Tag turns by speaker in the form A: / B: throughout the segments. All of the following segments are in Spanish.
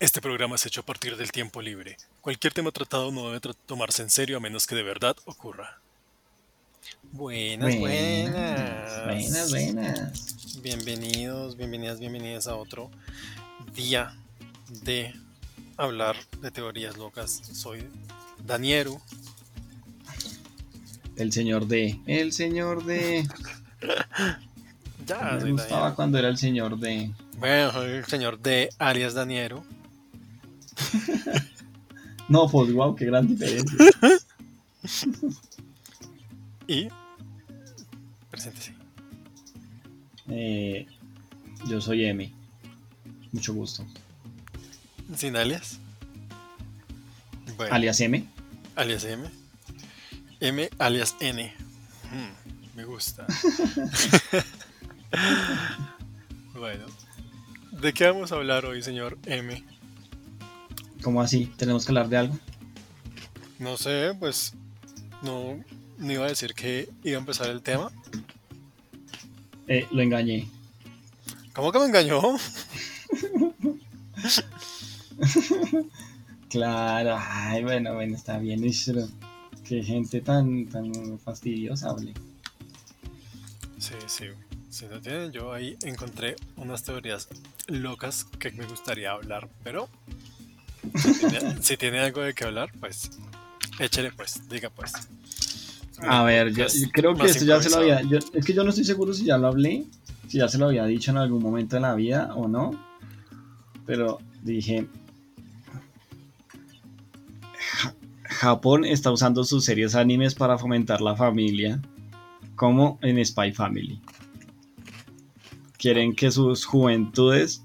A: Este programa es hecho a partir del tiempo libre. Cualquier tema tratado no debe tomarse en serio a menos que de verdad ocurra.
B: Buenas, buenas.
C: Buenas, buenas.
A: Bienvenidos, bienvenidas, bienvenidas a otro día de hablar de teorías locas. Soy Danieru.
C: El señor de. El señor de.
A: ya,
C: Me gustaba cuando era el señor de.
A: Bueno, soy el señor de alias Daniero.
C: no, pues wow, qué gran diferencia.
A: y. Preséntese.
C: Eh, yo soy M. Mucho gusto.
A: ¿Sin alias?
C: ¿Alias M?
A: Alias M. M alias N. Hmm, me gusta. bueno. ¿De qué vamos a hablar hoy, señor M?
C: ¿Cómo así? ¿Tenemos que hablar de algo?
A: No sé, pues no, no iba a decir que iba a empezar el tema.
C: Eh, lo engañé.
A: ¿Cómo que me engañó?
C: claro, ay, bueno, bueno, está bien. Qué gente tan, tan fastidiosa hable.
A: Sí, sí. Si no tienen, yo ahí encontré unas teorías locas que me gustaría hablar, pero si tiene, algo de qué hablar, pues échele pues, diga pues.
C: A ver, yo, creo que esto ya se lo había. es que yo no estoy seguro si ya lo hablé, si ya se lo había dicho en algún momento de la vida o no. Pero dije. Japón está usando sus series animes para fomentar la familia, como en Spy Family. Quieren que sus juventudes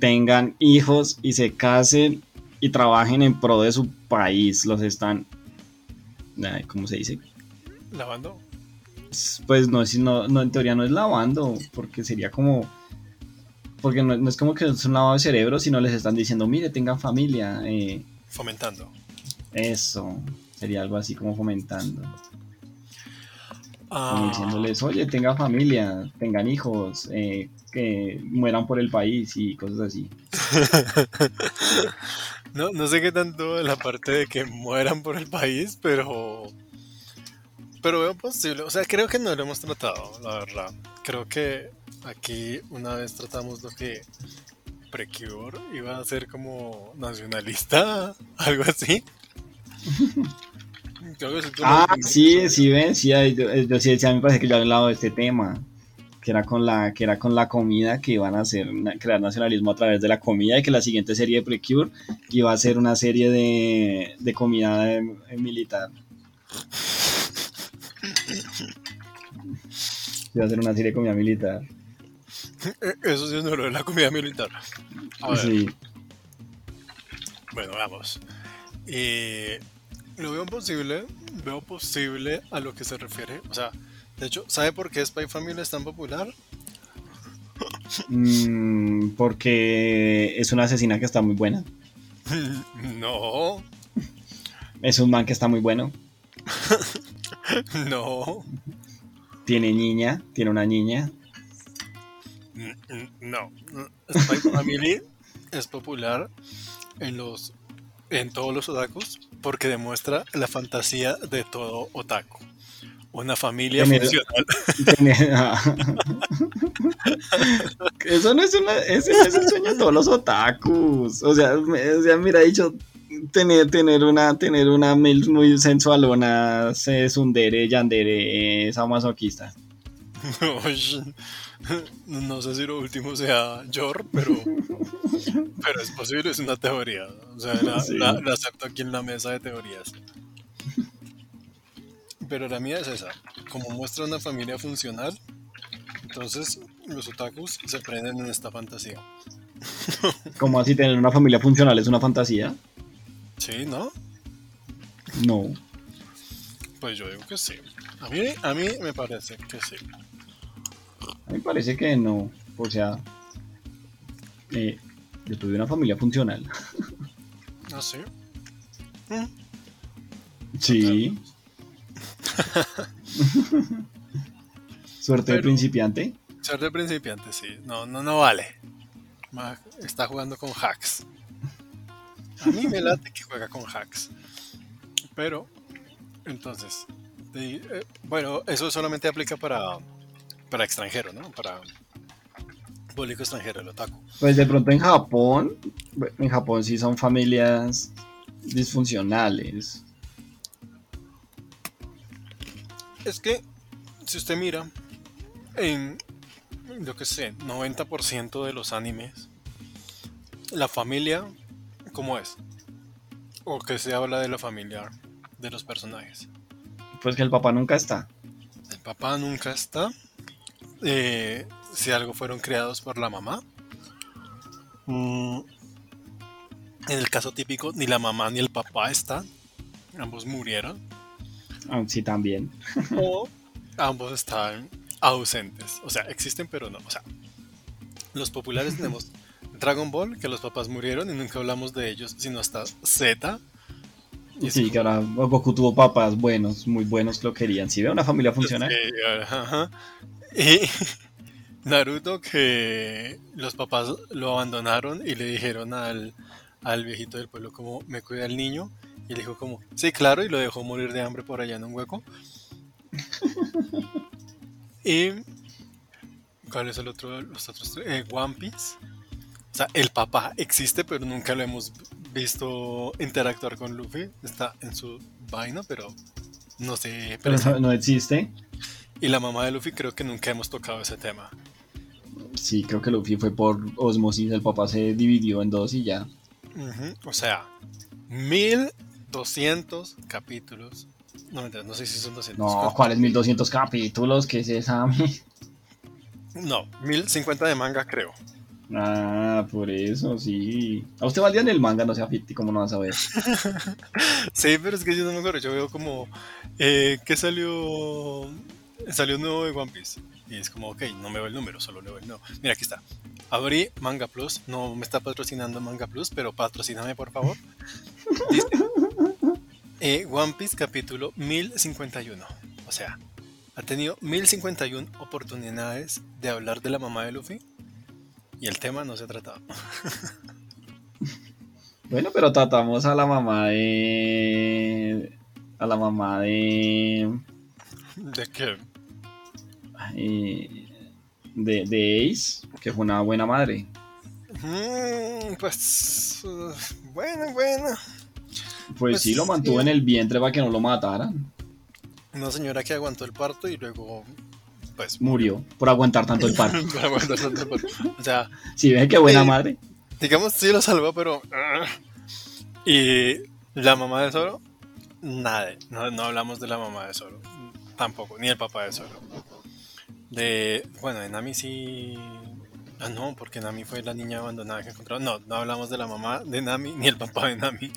C: tengan hijos y se casen y trabajen en pro de su país. Los están. ¿Cómo se dice?
A: ¿Lavando?
C: Pues no, no, no, en teoría no es lavando, porque sería como. Porque no, es como que es un lavado de cerebro, sino les están diciendo, mire, tengan familia. Eh,
A: fomentando.
C: Eso, sería algo así como fomentando.
A: Ah.
C: diciéndoles, oye, tengan familia, tengan hijos, eh, que mueran por el país y cosas así.
A: no, no sé qué tanto la parte de que mueran por el país, pero pero veo posible, o sea, creo que no lo hemos tratado, la verdad. Creo que aquí una vez tratamos lo que Precure iba a ser como nacionalista, algo así.
C: ah, sí, sí, ven, sí, yo, sí, a mí me parece que yo he hablado de este tema, que era con la, que era con la comida, que iban a hacer, crear nacionalismo a través de la comida, y que la siguiente serie de Precure iba a ser una serie de, de comida militar. Iba a ser una serie de comida militar.
A: Eso sí es lo de la comida militar.
C: Sí.
A: Bueno, vamos. lo veo posible, veo posible a lo que se refiere. O sea, de hecho, ¿sabe por qué Spy Family es tan popular?
C: Mm, porque es una asesina que está muy buena.
A: No.
C: Es un man que está muy bueno.
A: no.
C: ¿Tiene niña? ¿Tiene una niña?
A: No. Spy Family es popular en los en todos los otakus porque demuestra la fantasía de todo otaku. Una familia funcional.
C: Eso no es una, ese es el sueño de todos los otakus. O sea, o sea mira, dicho tener, tener una, tener una muy sensualona, se sundere, yandere, es masoquista.
A: no sé si lo último sea Yor, pero, pero es posible, es una teoría. O sea, la, acepto aquí en la mesa de teorías. Pero la mía es esa. Como muestra una familia funcional, entonces los otakus se prenden en esta fantasía.
C: ¿Cómo así tener una familia funcional es una fantasía?
A: Sí, ¿no?
C: No.
A: Pues yo digo que sí. A mí, a mí me parece que sí.
C: A mí me parece que no. O sea, eh, yo tuve una familia funcional.
A: ¿Ah, sí?
C: Sí. Suerte de principiante.
A: Suerte de principiante, sí. No, no, no vale. Está jugando con hacks. A mí me late que juega con hacks. Pero, entonces, eh, bueno, eso solamente aplica para, para extranjero, ¿no? Para público extranjero, el otaku.
C: Pues de pronto en Japón, en Japón sí son familias disfuncionales.
A: Es que, si usted mira, en, lo que sé, 90% de los animes, la familia, ¿cómo es? ¿O que se habla de la familia de los personajes?
C: Pues que el papá nunca está.
A: El papá nunca está. Eh, si algo fueron creados por la mamá. Mm, en el caso típico, ni la mamá ni el papá están. Ambos murieron.
C: Ah, sí, también.
A: o ambos están ausentes. O sea, existen pero no. O sea, los populares tenemos Dragon Ball, que los papás murieron y nunca hablamos de ellos, sino hasta Z.
C: Y sí, que ahora Goku tuvo papás buenos, muy buenos que lo querían. Si ve una familia funcional.
A: Y Naruto que los papás lo abandonaron y le dijeron al, al viejito del pueblo como me cuida el niño y le dijo como sí claro y lo dejó morir de hambre por allá en un hueco. Y ¿cuál es el otro? los otros eh, One Piece. O sea el papá existe pero nunca lo hemos visto interactuar con Luffy. Está en su vaina pero no sé
C: pero no existe.
A: Y la mamá de Luffy creo que nunca hemos tocado ese tema.
C: Sí, creo que Luffy fue por osmosis, el papá se dividió en dos y ya.
A: O sea, 1200 capítulos. No, no sé si son 200.
C: No, ¿cuáles 1200 capítulos? ¿Qué es esa?
A: no, 1050 de manga creo.
C: Ah, por eso, sí. A usted valía en el manga, no sea ficti, ¿cómo no vas a ver?
A: sí, pero es que yo no me acuerdo. Yo veo como. Eh, ¿Qué salió? Salió un nuevo de One Piece. Y es como, ok, no me veo el número, solo leo el no. Mira, aquí está. Abrí Manga Plus. No me está patrocinando Manga Plus, pero patrocíname, por favor. Eh, One Piece capítulo 1051. O sea, ha tenido 1051 oportunidades de hablar de la mamá de Luffy y el tema no se ha tratado.
C: bueno, pero tratamos a la mamá de... A la mamá de...
A: ¿De qué?
C: de, de, Ace, que fue una buena madre.
A: Mm, pues, bueno, bueno.
C: Pues, pues, sí, lo mantuvo en el vientre para que no lo mataran.
A: Una señora que aguantó el parto y luego, pues.
C: Murió por aguantar tanto el parto.
A: por aguantar tanto el parto. O sea.
C: Sí, ves qué buena madre.
A: Digamos, sí lo salvó, pero. Ah. y la mamá de Zoro, nada. No, no hablamos de la mamá de Zoro. Tampoco, ni el papá de Zoro. De, bueno, de Nami sí. Ah, no, porque Nami fue la niña abandonada que encontraron. No, no hablamos de la mamá de Nami ni el papá de Nami.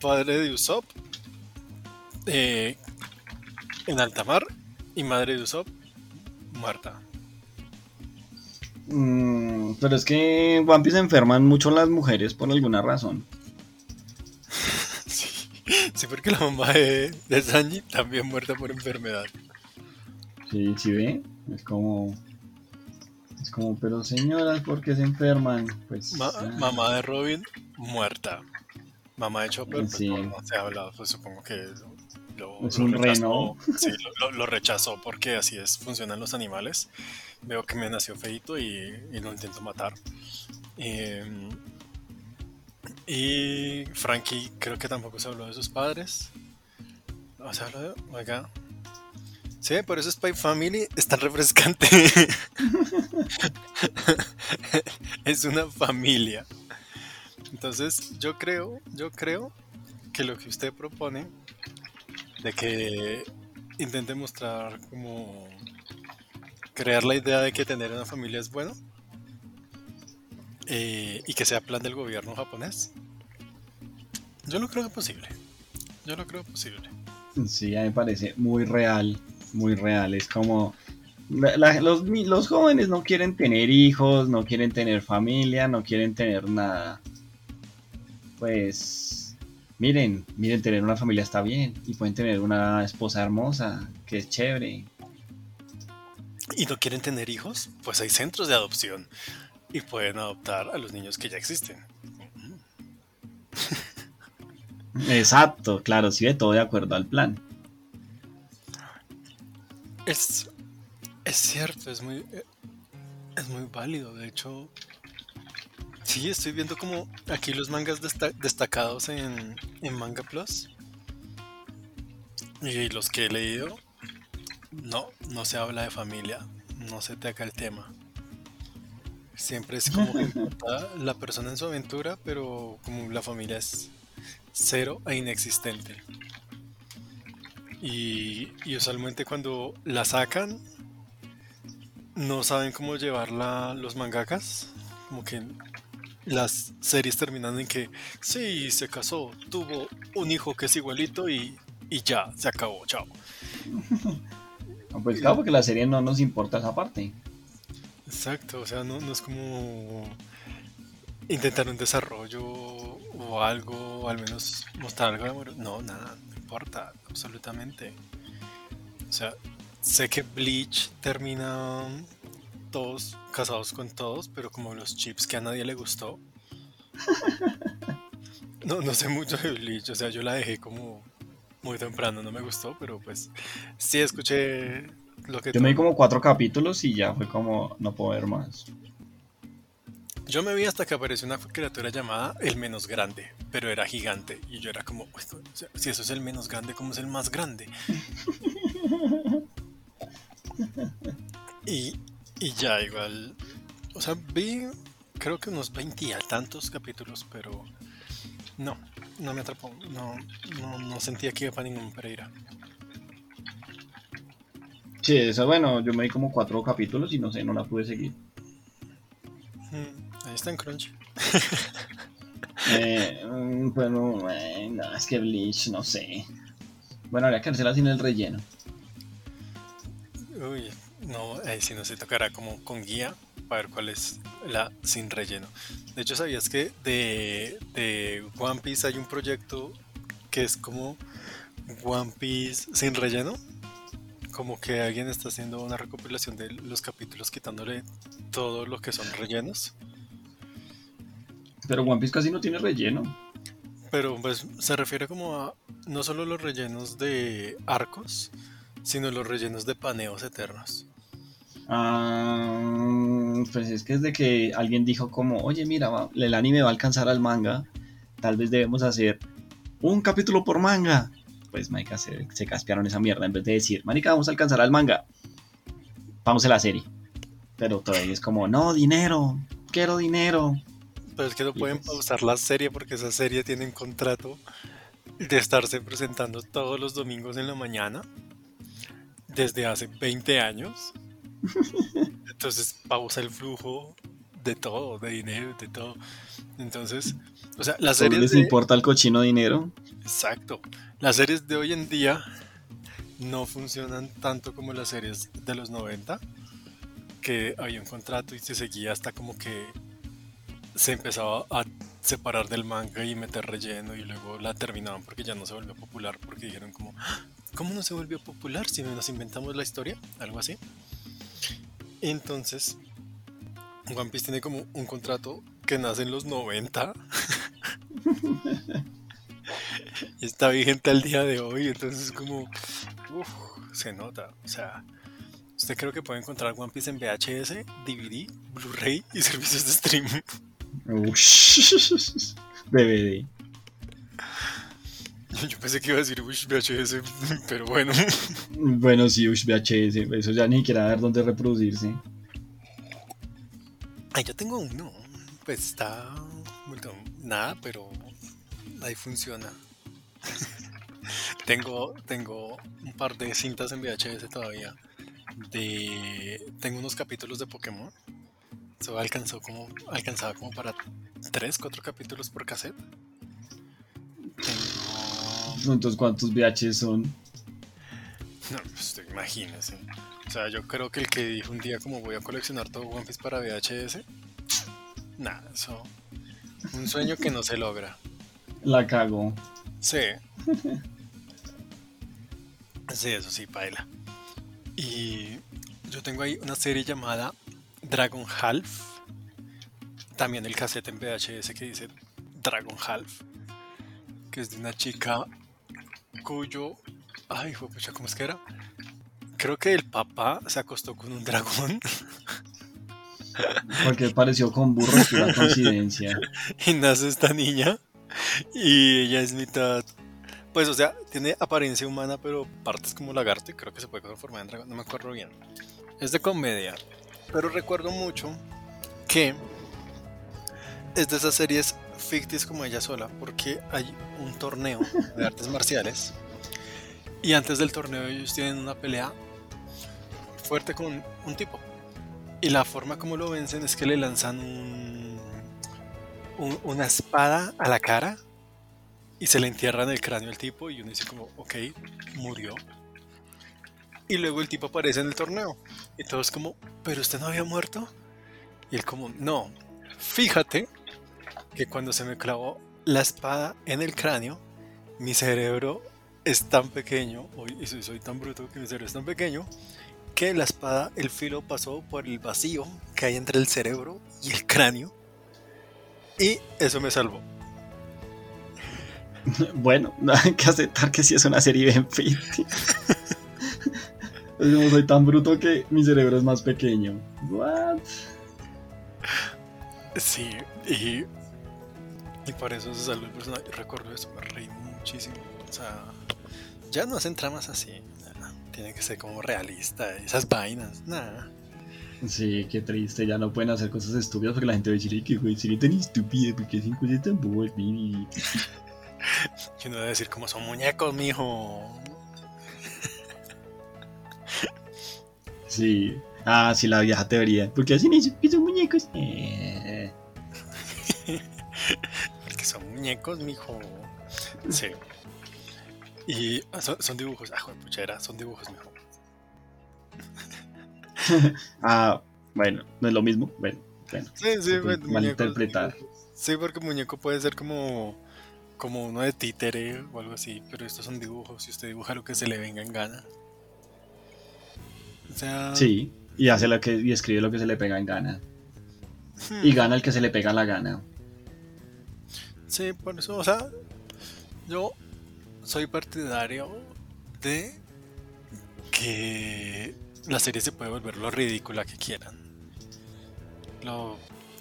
A: Padre de Usopp eh, en alta mar y madre de Usopp muerta.
C: Mm, pero es que en One Piece enferman mucho las mujeres por alguna razón.
A: sí, sí, porque la mamá de, de Sanji también muerta por enfermedad.
C: Sí, sí ve, es como... Es como, pero señoras, ¿por qué se enferman? Pues...
A: Mamá de Robin, muerta. Mamá de Chopper, pues no, se ha hablado, pues supongo que lo,
C: es un reno.
A: Sí, lo, rechazó porque así es, funcionan los animales. Veo que me nació feito y, lo intento matar. Em, y Frankie creo que tampoco se habló de sus padres. ¿No se habló de? Oiga, Sí, por eso Spy Family es tan refrescante. es una familia. Entonces, yo creo, yo creo que lo que usted propone de que intente mostrar como crear la idea de que tener una familia es bueno eh, y que sea plan del gobierno japonés. Yo lo creo posible. Yo lo creo posible.
C: Sí, a mí me parece muy real muy real. Es como los, los jóvenes no quieren tener hijos, no quieren tener familia, no quieren tener nada. Pues miren, miren, tener una familia está bien y pueden tener una esposa hermosa, que es chévere.
A: ¿Y no quieren tener hijos? Pues hay centros de adopción y pueden adoptar a los niños que ya existen.
C: Exacto, claro, sí ve todo de acuerdo al plan.
A: Es, es cierto, es muy, es muy válido. De hecho, sí, estoy viendo como aquí los mangas destacados en, en Manga Plus. Y los que he leído, no, no se habla de familia, no se toca el tema. Siempre es como que la persona en su aventura, pero como la familia es cero e inexistente. Y, usualmente cuando la sacan, no saben cómo llevarla los mangakas. Como que las series terminan en que sí, se casó, tuvo un hijo que es igualito y, y ya, se acabó, chao.
C: pues claro, porque la serie no nos importa esa parte.
A: Exacto, o sea, no, no es como intentar un desarrollo o algo, al menos mostrar algo de amor. No, nada, no importa, absolutamente. O sea, sé que Bleach termina todos casados con todos, pero como los chips que a nadie le gustó. No, no sé mucho de Bleach, o sea, yo la dejé como muy temprano, no me gustó, pero pues sí escuché lo que...
C: Yo me vi como cuatro capítulos y ya fue como, no puedo ver más.
A: Yo me vi hasta que apareció una criatura llamada el menos grande, pero era gigante. Y yo era como, si eso es el menos grande, ¿cómo es el más grande? y, y ya, igual. O sea, vi creo que unos 20 y tantos capítulos, pero no, no me atrapó. No, no, no sentía que iba para ningún Pereira.
C: Sí, eso bueno, yo me vi como cuatro capítulos y no sé, no la pude seguir.
A: Mm, ahí está en Crunch.
C: eh, mm, bueno, no, es que Bleach, no sé. Bueno, habría que hacerla sin el relleno.
A: Uy, no, ahí sí no se tocará como con guía para ver cuál es la sin relleno. De hecho, ¿sabías que de, de One Piece hay un proyecto que es como One Piece sin relleno? como que alguien está haciendo una recopilación de los capítulos quitándole todo lo que son rellenos.
C: Pero One Piece casi no tiene relleno.
A: Pero pues se refiere como a no solo los rellenos de arcos, sino los rellenos de paneos eternos.
C: Ah, pues es que es de que alguien dijo como, oye mira, el anime va a alcanzar al manga, tal vez debemos hacer un capítulo por manga pues, marica, se, se caspearon esa mierda. En vez de decir, marica, vamos a alcanzar al manga, vamos a la serie. Pero todavía es como, no, dinero, quiero dinero.
A: Pero es que no pueden pues pausar la serie porque esa serie tiene un contrato de estarse presentando todos los domingos en la mañana desde hace 20 años. Entonces pausa el flujo de todo, de dinero, de todo. Entonces, o sea, las series.
C: les importa el cochino dinero?
A: Exacto. Las series de hoy en día no funcionan tanto como las series de los 90, que había un contrato y se seguía hasta como que se empezaba a separar del manga y meter relleno y luego la terminaban porque ya no se volvió popular porque dijeron como ah, ¿cómo no se volvió popular si nos inventamos la historia? Algo así. Entonces, One Piece tiene como un contrato que nace en los 90 y está vigente al día de hoy, entonces como, se nota, o sea, usted creo que puede encontrar One Piece en VHS, DVD, Blu-ray y servicios de streaming.
C: DVD.
A: Yo pensé que iba a decir Ush VHS, pero bueno.
C: Bueno, sí, Ush VHS, eso ya ni siquiera ver dónde reproducirse.
A: Ay, yo tengo uno, pues está, nada, pero ahí funciona. tengo, tengo un par de cintas en VHS todavía. De, tengo unos capítulos de Pokémon. Eso alcanzó como, alcanzaba como para 3, 4 capítulos por cassette.
C: Entonces, ¿cuántos VHS son?
A: No, pues imagínese. O sea, yo creo que el que dijo un día como voy a coleccionar todo One Piece para VHS, nada, eso. Un sueño que no se logra.
C: La cago.
A: Sí. sí, eso sí, paila. Y yo tengo ahí una serie llamada Dragon Half. También el cassette en VHS que dice Dragon Half. que es de una chica cuyo. Ay, pucha, ¿cómo es que era? Creo que el papá se acostó con un dragón.
C: Porque pareció con burro, es una coincidencia.
A: y nace esta niña. Y ella es mitad. Pues, o sea, tiene apariencia humana, pero partes como lagarto y creo que se puede transformar en dragón. No me acuerdo bien. Es de comedia. Pero recuerdo mucho que es de esas series ficticias como ella sola, porque hay un torneo de artes marciales. Y antes del torneo ellos tienen una pelea fuerte con un tipo. Y la forma como lo vencen es que le lanzan un, una espada a la cara y se le entierra en el cráneo al tipo y uno dice como, ok, murió. Y luego el tipo aparece en el torneo y todos como, pero usted no había muerto. Y él como, no, fíjate que cuando se me clavó la espada en el cráneo, mi cerebro es tan pequeño, y soy, soy tan bruto que mi cerebro es tan pequeño, que la espada, el filo pasó por el vacío que hay entre el cerebro y el cráneo. Y eso me salvó.
C: Bueno, no hay que aceptar que sí es una serie bien fit. Soy tan bruto que mi cerebro es más pequeño. What?
A: Sí, y, y por eso se salvó el personaje. Recuerdo eso, me reí muchísimo. O sea, ya no hacen tramas así. Tiene que ser como realista, esas vainas, nada.
C: Sí, qué triste, ya no pueden hacer cosas estúpidas porque la gente va a decir que güey, sería tan estúpido porque hacen cosas tan bobas,
A: y... Yo no voy a decir como son muñecos, mijo.
C: Sí. Ah, sí, la vieja teoría. ¿Por qué hacen eso? Porque son muñecos. Eh.
A: Muñecos, mijo. Sí. Y ah, son, dibujos. Ah, puchera, son dibujos, mijo.
C: ah, bueno, no es lo mismo. Bueno, bueno.
A: Sí, sí, bueno,
C: malinterpretar.
A: Sí, porque muñeco puede ser como como uno de títere o algo así, pero estos son dibujos. Si usted dibuja lo que se le venga en gana,
C: Sí, y hace lo que y escribe lo que se le pega en gana. Y hmm. gana el que se le pega la gana.
A: Sí, por eso, o sea, yo soy partidario de que la serie se puede volver lo ridícula que quieran. Lo,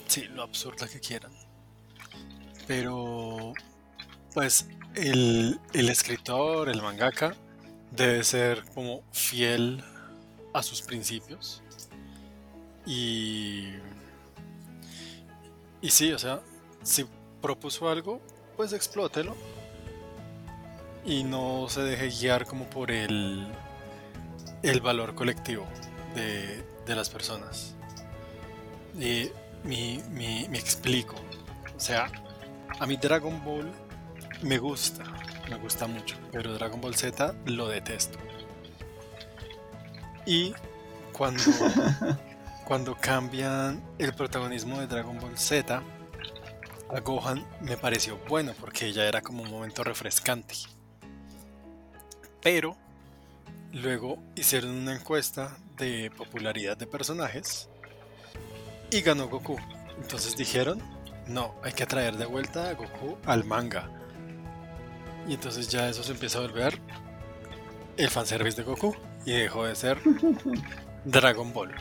A: sí, lo absurda que quieran. Pero, pues, el, el escritor, el mangaka, debe ser como fiel a sus principios. Y. Y sí, o sea, si propuso algo, pues explótelo. Y no se deje guiar como por el. el valor colectivo de, de las personas. Y me, me, me explico. O sea, a mí Dragon Ball me gusta, me gusta mucho, pero Dragon Ball Z lo detesto. Y cuando, cuando cambian el protagonismo de Dragon Ball Z, a Gohan me pareció bueno porque ya era como un momento refrescante. Pero luego hicieron una encuesta de popularidad de personajes y ganó Goku. Entonces dijeron, no, hay que traer de vuelta a Goku al manga. Y entonces ya eso se empieza a volver el fanservice de Goku y dejó de ser Dragon Ball.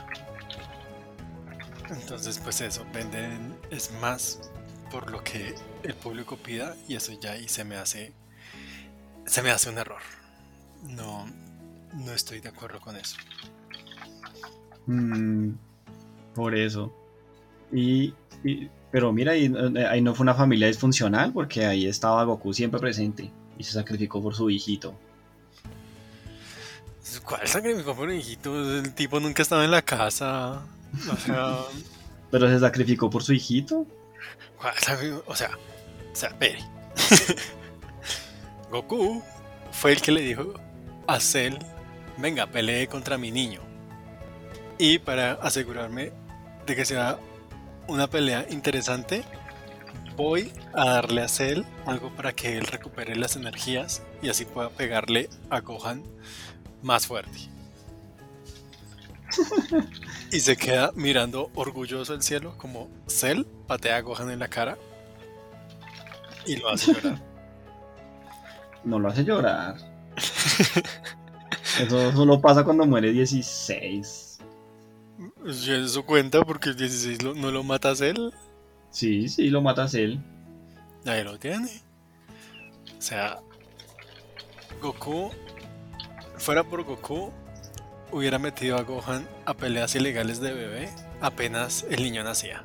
A: Entonces, pues eso, venden es más por lo que el público pida y eso ya ahí se me hace se me hace un error. No no estoy de acuerdo con eso.
C: Mm, por eso. Y, pero mira, ahí, ahí no fue una familia disfuncional porque ahí estaba Goku siempre presente y se sacrificó por su hijito.
A: ¿Cuál sacrificó por hijito? El tipo nunca estaba en la casa. O sea.
C: ¿Pero se sacrificó por su hijito?
A: O sea, o sea. Goku fue el que le dijo a Cell: Venga, pelee contra mi niño. Y para asegurarme de que sea una pelea interesante, voy a darle a Cell algo para que él recupere las energías y así pueda pegarle a Gohan más fuerte. y se queda mirando orgulloso el cielo como Cell patea a Gohan en la cara y lo hace llorar.
C: no lo hace llorar. Eso solo pasa cuando muere 16.
A: Pues eso cuenta porque el 16 no lo matas él.
C: Sí, sí, lo matas él.
A: Ahí lo tiene. O sea, Goku, fuera por Goku, hubiera metido a Gohan a peleas ilegales de bebé apenas el niño nacía.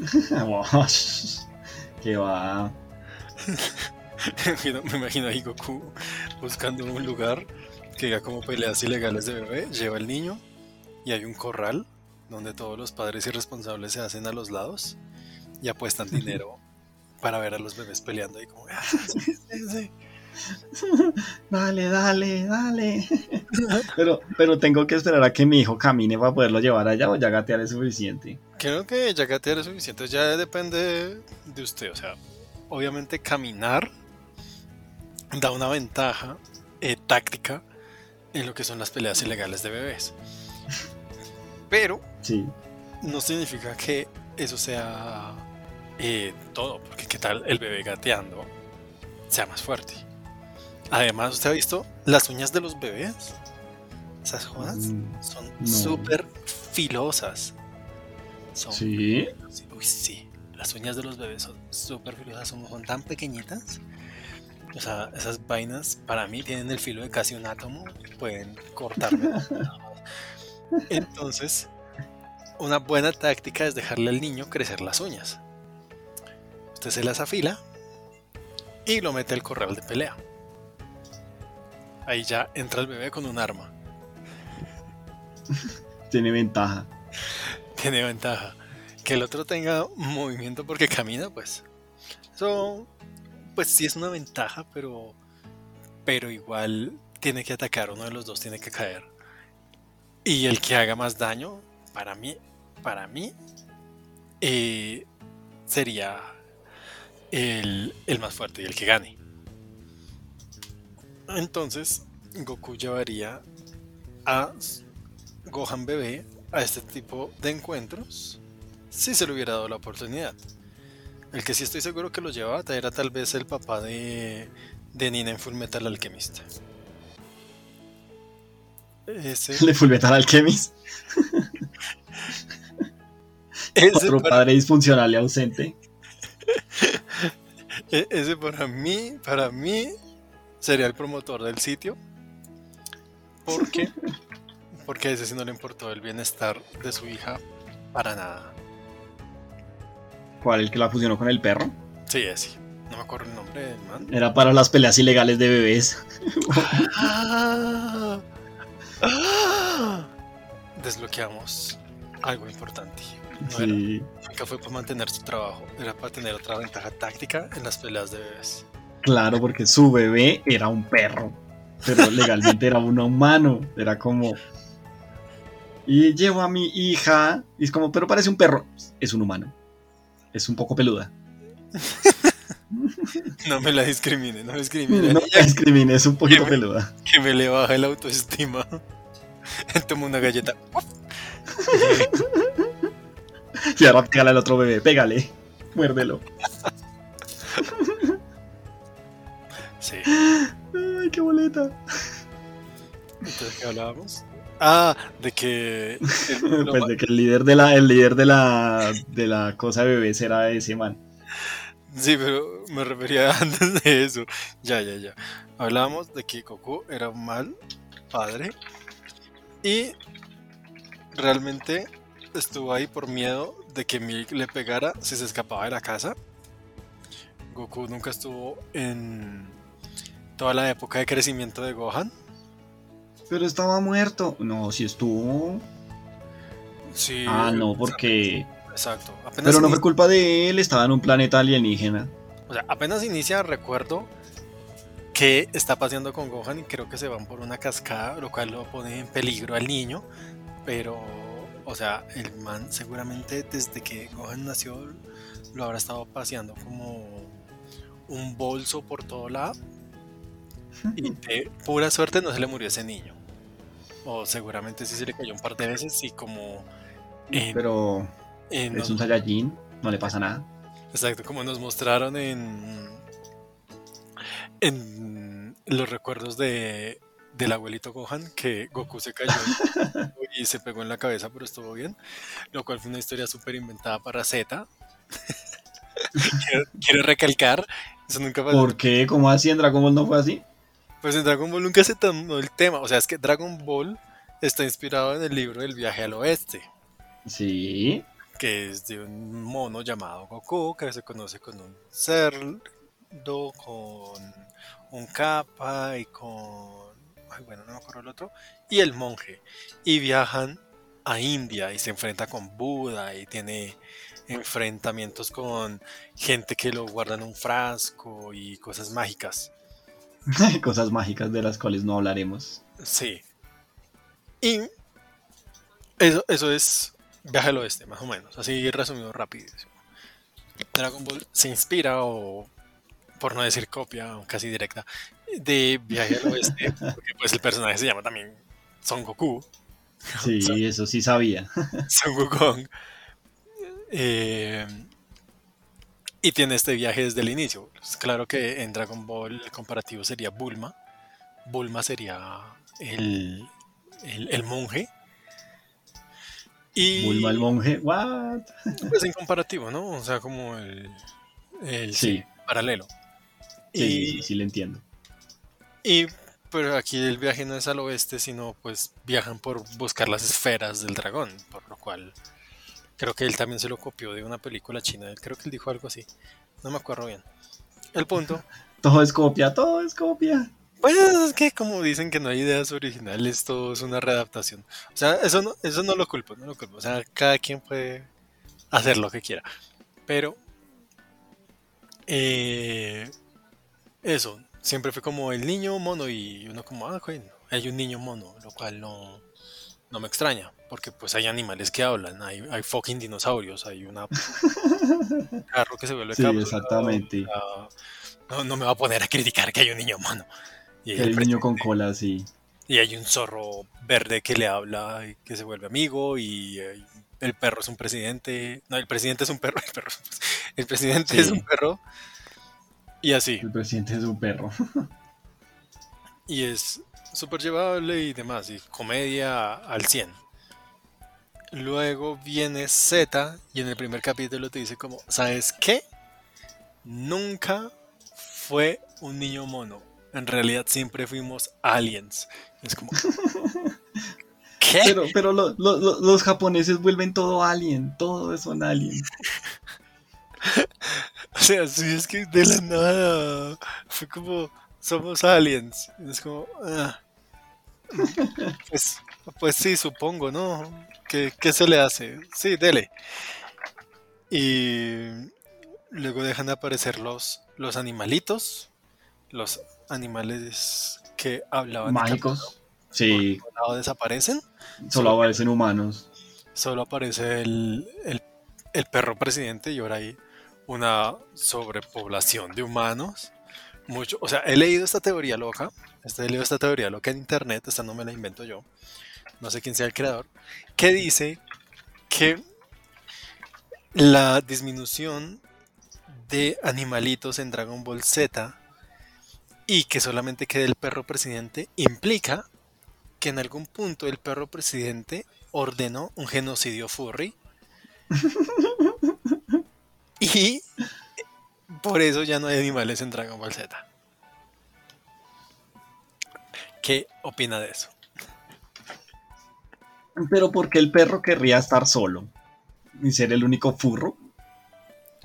C: Qué va.
A: me imagino ahí Goku buscando un lugar que haga como peleas ilegales de bebé, lleva al niño y hay un corral donde todos los padres irresponsables se hacen a los lados y apuestan dinero para ver a los bebés peleando y como, ah,
C: Dale, dale, dale. Pero, pero tengo que esperar a que mi hijo camine para poderlo llevar allá o ya gatear es suficiente.
A: Creo que ya gatear es suficiente, ya depende de usted. O sea, obviamente caminar da una ventaja eh, táctica en lo que son las peleas ilegales de bebés. Pero
C: sí.
A: no significa que eso sea eh, todo, porque qué tal el bebé gateando sea más fuerte. Además, ¿usted ha visto las uñas de los bebés? Esas jodas mm, son súper filosas.
C: sí.
A: Uy, sí. Las uñas de los bebés son súper filosas, son, son tan pequeñitas. O sea, esas vainas para mí tienen el filo de casi un átomo. Pueden cortarme. Entonces, una buena táctica es dejarle al niño crecer las uñas. Usted se las afila y lo mete al corral de pelea. Ahí ya entra el bebé con un arma.
C: Tiene ventaja.
A: Tiene ventaja. Que el otro tenga movimiento porque camina, pues. Eso, pues sí es una ventaja, pero. Pero igual tiene que atacar, uno de los dos tiene que caer. Y el que haga más daño, para mí, para mí, eh, sería el, el más fuerte y el que gane. Entonces, Goku llevaría a Gohan bebé a este tipo de encuentros si se le hubiera dado la oportunidad. El que sí estoy seguro que lo llevaba era tal vez el papá de, de Nina en Full Metal Alchemist.
C: Ese... ¿De Full Metal Alchemist? Otro padre disfuncional y ausente.
A: E-, ese para mí, para mí, sería el promotor del sitio. ¿Por qué? Porque a ese sí no le importó el bienestar de su hija para nada.
C: ¿Cuál? ¿El que la fusionó con el perro?
A: Sí, ese. No me acuerdo el nombre del man.
C: Era para las peleas ilegales de bebés.
A: Desbloqueamos algo importante.
C: sí.
A: nunca fue para mantener su trabajo, era para tener otra ventaja táctica en las peleas de bebés.
C: Claro, porque su bebé era un perro, pero legalmente era un humano. Era como. Y llevo a mi hija, y es como, pero parece un perro. Es un humano. Es un poco peluda.
A: No me la discrimine, no me discrimine.
C: No me discrimine, es un poquito peluda.
A: Que me le baja el autoestima. Toma una galleta.
C: y ahora pégale al otro bebé, pégale. Muérdelo. Ay, qué boleta.
A: Entonces, ¿qué hablábamos? Ah, de que.
C: pues de que el líder de la, el líder de la, de la cosa de bebés era ese man.
A: Sí, pero me refería antes de eso. Ya, ya, ya. Hablábamos de que Goku era un mal padre. Y realmente estuvo ahí por miedo de que Milk le pegara si se escapaba de la casa. Goku nunca estuvo en toda la época de crecimiento de Gohan.
C: Pero estaba muerto. No, si estuvo.
A: Sí.
C: Ah, no, porque.
A: Exacto.
C: Pero no fue culpa de él, estaba en un planeta alienígena.
A: O sea, apenas inicia, recuerdo que está paseando con Gohan y creo que se van por una cascada, lo cual lo pone en peligro al niño. Pero, o sea, el man seguramente desde que Gohan nació lo habrá estado paseando como un bolso por todo lado y de pura suerte no se le murió ese niño. O seguramente sí se le cayó un par de veces y como...
C: Pero es un Saiyajin, no le pasa nada.
A: Exacto, como nos mostraron en, en los recuerdos de, del abuelito Gohan que Goku se cayó y se pegó en la cabeza, pero estuvo bien. Lo cual fue una historia súper inventada para Z. quiero, recalcar, eso nunca
C: pasó. ¿Por qué? ¿Cómo así en Dragon Ball no fue así?
A: Pues en Dragon Ball nunca se tomó el tema. O sea, es que Dragon Ball está inspirado en el libro del viaje al oeste.
C: Sí.
A: Que es de un mono llamado Goku, que se conoce con un cerdo, con un capa y con bueno, no me acuerdo el otro, y el monje. Y viajan a India y se enfrenta con Buda y tiene enfrentamientos con gente que lo guarda en un frasco y cosas mágicas.
C: cosas mágicas de las cuales no hablaremos.
A: Sí. Y eso, eso es Viaje al Oeste, más o menos. Así resumido rápido. Dragon Ball se inspira o por no decir copia, casi directa, de Viaje al Oeste, porque pues el personaje se llama también Son Goku.
C: Sí, eso sí sabía.
A: Son Goku. Eh, y tiene este viaje desde el inicio. Pues, claro que en Dragon Ball el comparativo sería Bulma. Bulma sería el, el, monje.
C: Y, Bulma el monje, what?
A: Pues en comparativo, ¿no? O sea, como el, el sí. paralelo.
C: Sí, sí, sí, le entiendo.
A: Y pero aquí el viaje no es al oeste, sino pues viajan por buscar las esferas del dragón, por lo cual creo que él también se lo copió de una película china, creo que él dijo algo así, no me acuerdo bien. El punto.
C: todo es copia, todo es copia.
A: Pues es que como dicen que no hay ideas originales, todo es una readaptación. O sea, eso no, eso no lo culpo, no lo culpo. O sea, cada quien puede hacer lo que quiera. Pero eh, eso, siempre fue como el niño mono y uno como, ah, bueno, hay un niño mono, lo cual no, no me extraña, porque pues hay animales que hablan, hay, hay fucking dinosaurios, hay una carro que se vuelve
C: sí, exactamente.
A: no, no, me va a poner a criticar que hay un niño mono.
C: Y hay un niño con cola, sí.
A: Y hay un zorro verde que le habla y que se vuelve amigo y el perro es un presidente. No, el presidente es un perro. El, perro, el presidente es un perro y así.
C: El presidente es un perro.
A: y es súper llevable y demás. Y comedia al 100. Luego viene Z y en el primer capítulo te dice como, ¿sabes qué? Nunca fue un niño mono. En realidad siempre fuimos aliens. Es como...
C: ¿Qué? Pero, pero los japoneses vuelven todo alien. Todo son aliens.
A: O sea, sí, es que de la nada fue como, somos aliens. Es como, ah. Pues, pues sí, supongo, ¿no? ¿Qué, ¿Qué, se le hace? Sí, dele. Y luego dejan de aparecer los, los animalitos, los animales que hablaban.
C: Mágicos. Sí.
A: desaparecen.
C: Solo, aparecen humanos.
A: Solo aparece el, el, el perro presidente y ahora ahí una sobrepoblación de humanos. Mucho, o sea, he leído esta teoría loca, he leído esta teoría loca en internet, esta no me la invento yo, no sé quién sea el creador, que dice que la disminución de animalitos en Dragon Ball Z y que solamente quede el perro presidente implica que en algún punto el perro presidente ordenó un genocidio furry. Y por eso ya no hay animales en Dragon Ball Z. ¿Qué opina de eso?
C: Pero porque el perro querría estar solo y ser el único furro.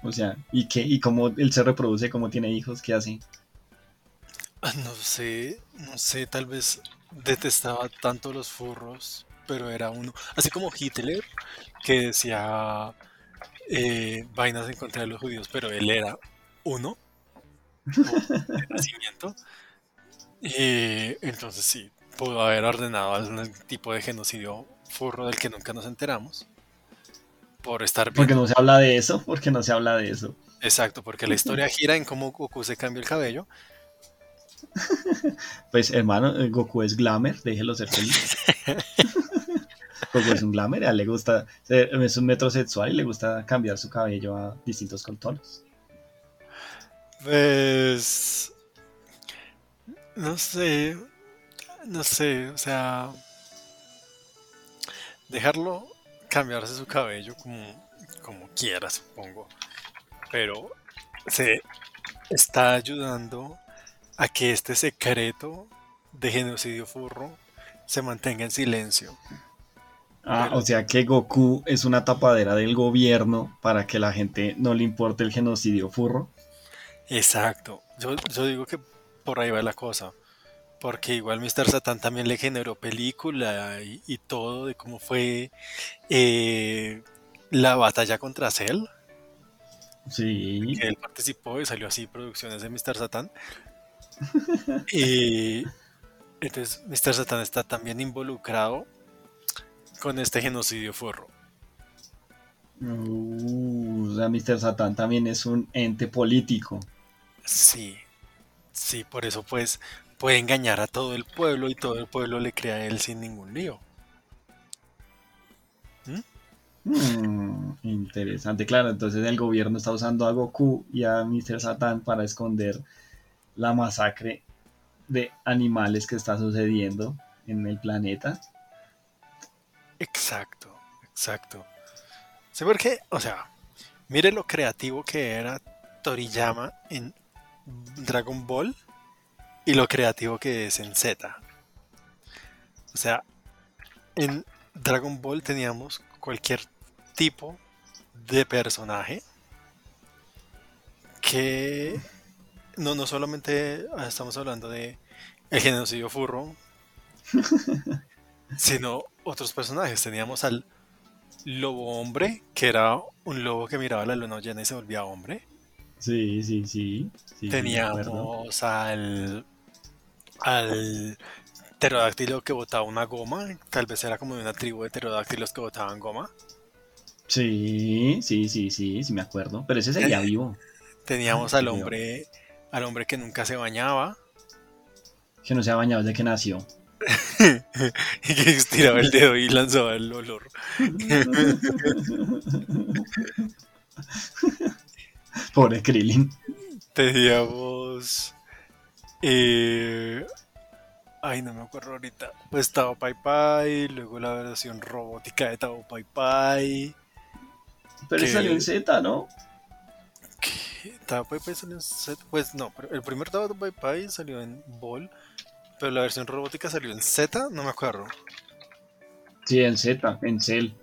C: O sea, ¿y qué? ¿Y cómo él se reproduce? ¿Cómo tiene hijos? ¿Qué hace?
A: Ah, no sé, no sé, tal vez detestaba tanto los furros, pero era uno. Así como Hitler, que decía eh, vainas en contra de los judíos, pero él era uno de nacimiento. entonces sí, pudo haber ordenado algún tipo de genocidio furro del que nunca nos enteramos. Por estar
C: Porque no se habla de eso, porque no se habla de eso.
A: Exacto, porque la historia gira en cómo Goku se cambia el cabello.
C: Pues hermano, Goku es glamour, déjelo ser feliz. Goku es un glamour, a le gusta, es un metrosexual y le gusta cambiar su cabello a distintos contornos.
A: Pues No sé. No sé, o sea. Dejarlo cambiarse su cabello como, como quiera, supongo. Pero se está ayudando a que este secreto de genocidio furro se mantenga en silencio.
C: Ah, o sea que Goku es una tapadera del gobierno para que la gente no le importe el genocidio furro.
A: Exacto. Yo, digo que por ahí va la cosa. Porque igual Mr. Satan también le generó película y, todo de cómo fue eh, la batalla contra Cell.
C: Sí.
A: Que él participó y salió así producciones de Mr. Satan. y entonces Mr. Satan está también involucrado con este genocidio forro.
C: Uh, o sea, Mr. Satan también es un ente político.
A: Sí, sí, por eso pues puede engañar a todo el pueblo y todo el pueblo le crea a él sin ningún lío.
C: ¿Mm? Hmm, interesante, claro, entonces el gobierno está usando a Goku y a Mr. Satan para esconder la masacre de animales que está sucediendo en el planeta.
A: Exacto, exacto. ¿Sí por qué? O sea, mire lo creativo que era Toriyama en Dragon Ball y lo creativo que es en Z. O sea, en Dragon Ball teníamos cualquier tipo de personaje que no, no solamente estamos hablando de el genocidio furro, sino otros personajes. Teníamos al lobo hombre, que era un lobo que miraba la luna llena y se volvía hombre.
C: Sí, sí, sí.
A: Teníamos al, al pterodáctilo que botaba una goma. Tal vez era como de una tribu de pterodáctilos que botaban goma.
C: Sí, sí, sí, sí, sí me acuerdo. Pero ese sería vivo.
A: Teníamos al hombre, al hombre que nunca se bañaba.
C: Que no se ha bañado desde que nació.
A: y que estiraba el dedo y lanzaba el olor.
C: Pobre Krillin.
A: Teníamos. Eh, ay, no me acuerdo ahorita. Pues Tao Pai Pai, luego la versión robótica de Tao Pai Pai.
C: Pero salió en Z, ¿no?
A: ¿Qué? Tao Pai Pai salió en Z. Pues no, pero el primer Tao Pai Pai salió en Ball. Pero la versión robótica salió en Z, no me acuerdo.
C: Sí, en Z, en Cell.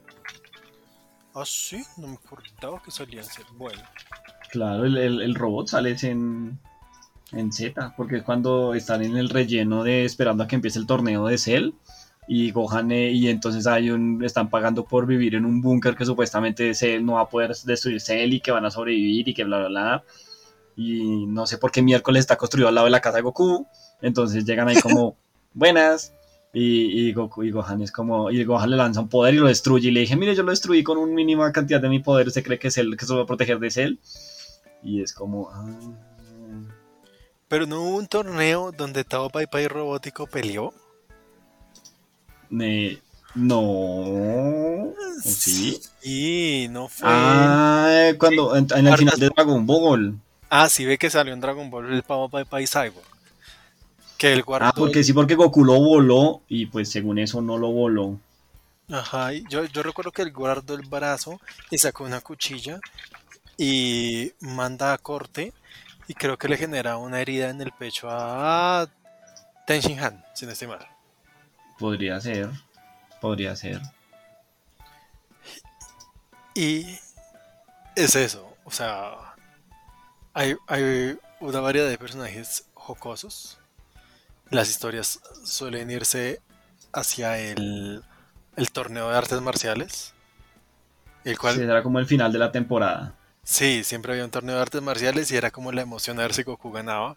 A: Ah, sí, no me acordaba que salía en Cell. Bueno.
C: Claro, el, robot sale en, en Z, porque es cuando están en el relleno de esperando a que empiece el torneo de Cell y Gohan eh, y entonces hay un están pagando por vivir en un búnker que supuestamente Cell no va a poder destruir Cell y que van a sobrevivir y que bla bla bla y no sé por qué miércoles está construido al lado de la casa de Goku entonces llegan ahí como, buenas. Y, Goku y Gohan es como, y Gohan le lanza un poder y lo destruye. Y le dije, mire, yo lo destruí con una mínima cantidad de mi poder. ¿Usted cree que es él que se va a proteger de él? Y es como, ah.
A: Pero no hubo un torneo donde Tao Pai Pai Robótico peleó.
C: no.
A: ¿Sí? Sí, no fue.
C: Ah, cuando en, el final de Dragon Ball.
A: Ah, sí ve que salió en Dragon Ball el Pavo Pai Pai Cyborg. Que guardó.
C: Ah, porque sí, porque Goku lo voló y pues según eso no lo voló.
A: Ajá, yo, yo recuerdo que él guardó el brazo y sacó una cuchilla y manda a corte y creo que le genera una herida en el pecho a Tenshin Han, si no estoy mal.
C: Podría ser, podría ser.
A: Y es eso, o sea, hay, hay una variedad de personajes jocosos las historias suelen irse hacia el, torneo de artes marciales.
C: El cual... Sí, era como el final de la temporada.
A: Sí, siempre había un torneo de artes marciales y era como la emoción de ver si Goku ganaba.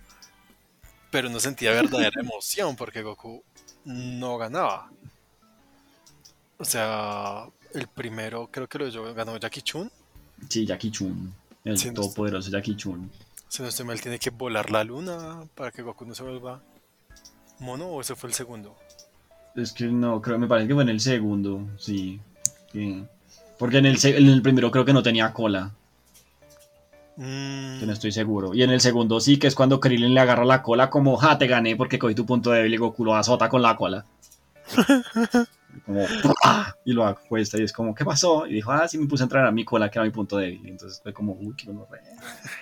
A: Pero no sentía verdadera emoción porque Goku no ganaba. O sea, el primero creo que lo ganó Jackie Chun.
C: Sí, Jackie Chun. El todopoderoso Jackie Chun.
A: Si no estoy mal, tiene que volar la luna para que Goku no se vuelva mono o ese fue el segundo?
C: Es que no, creo, me parece que fue en el segundo, sí. Porque en el, en el primero creo que no tenía cola. Mm. no estoy seguro. Y en el segundo sí, que es cuando Krillin le agarra la cola como, ja, te gané porque cogí tu punto débil y Goku lo azota con la cola. como, y lo acuesta y es como, ¿qué pasó? Y dijo, ah, sí me puse a entrar a mi cola que era mi punto débil. Y entonces fue como, uy, qué re.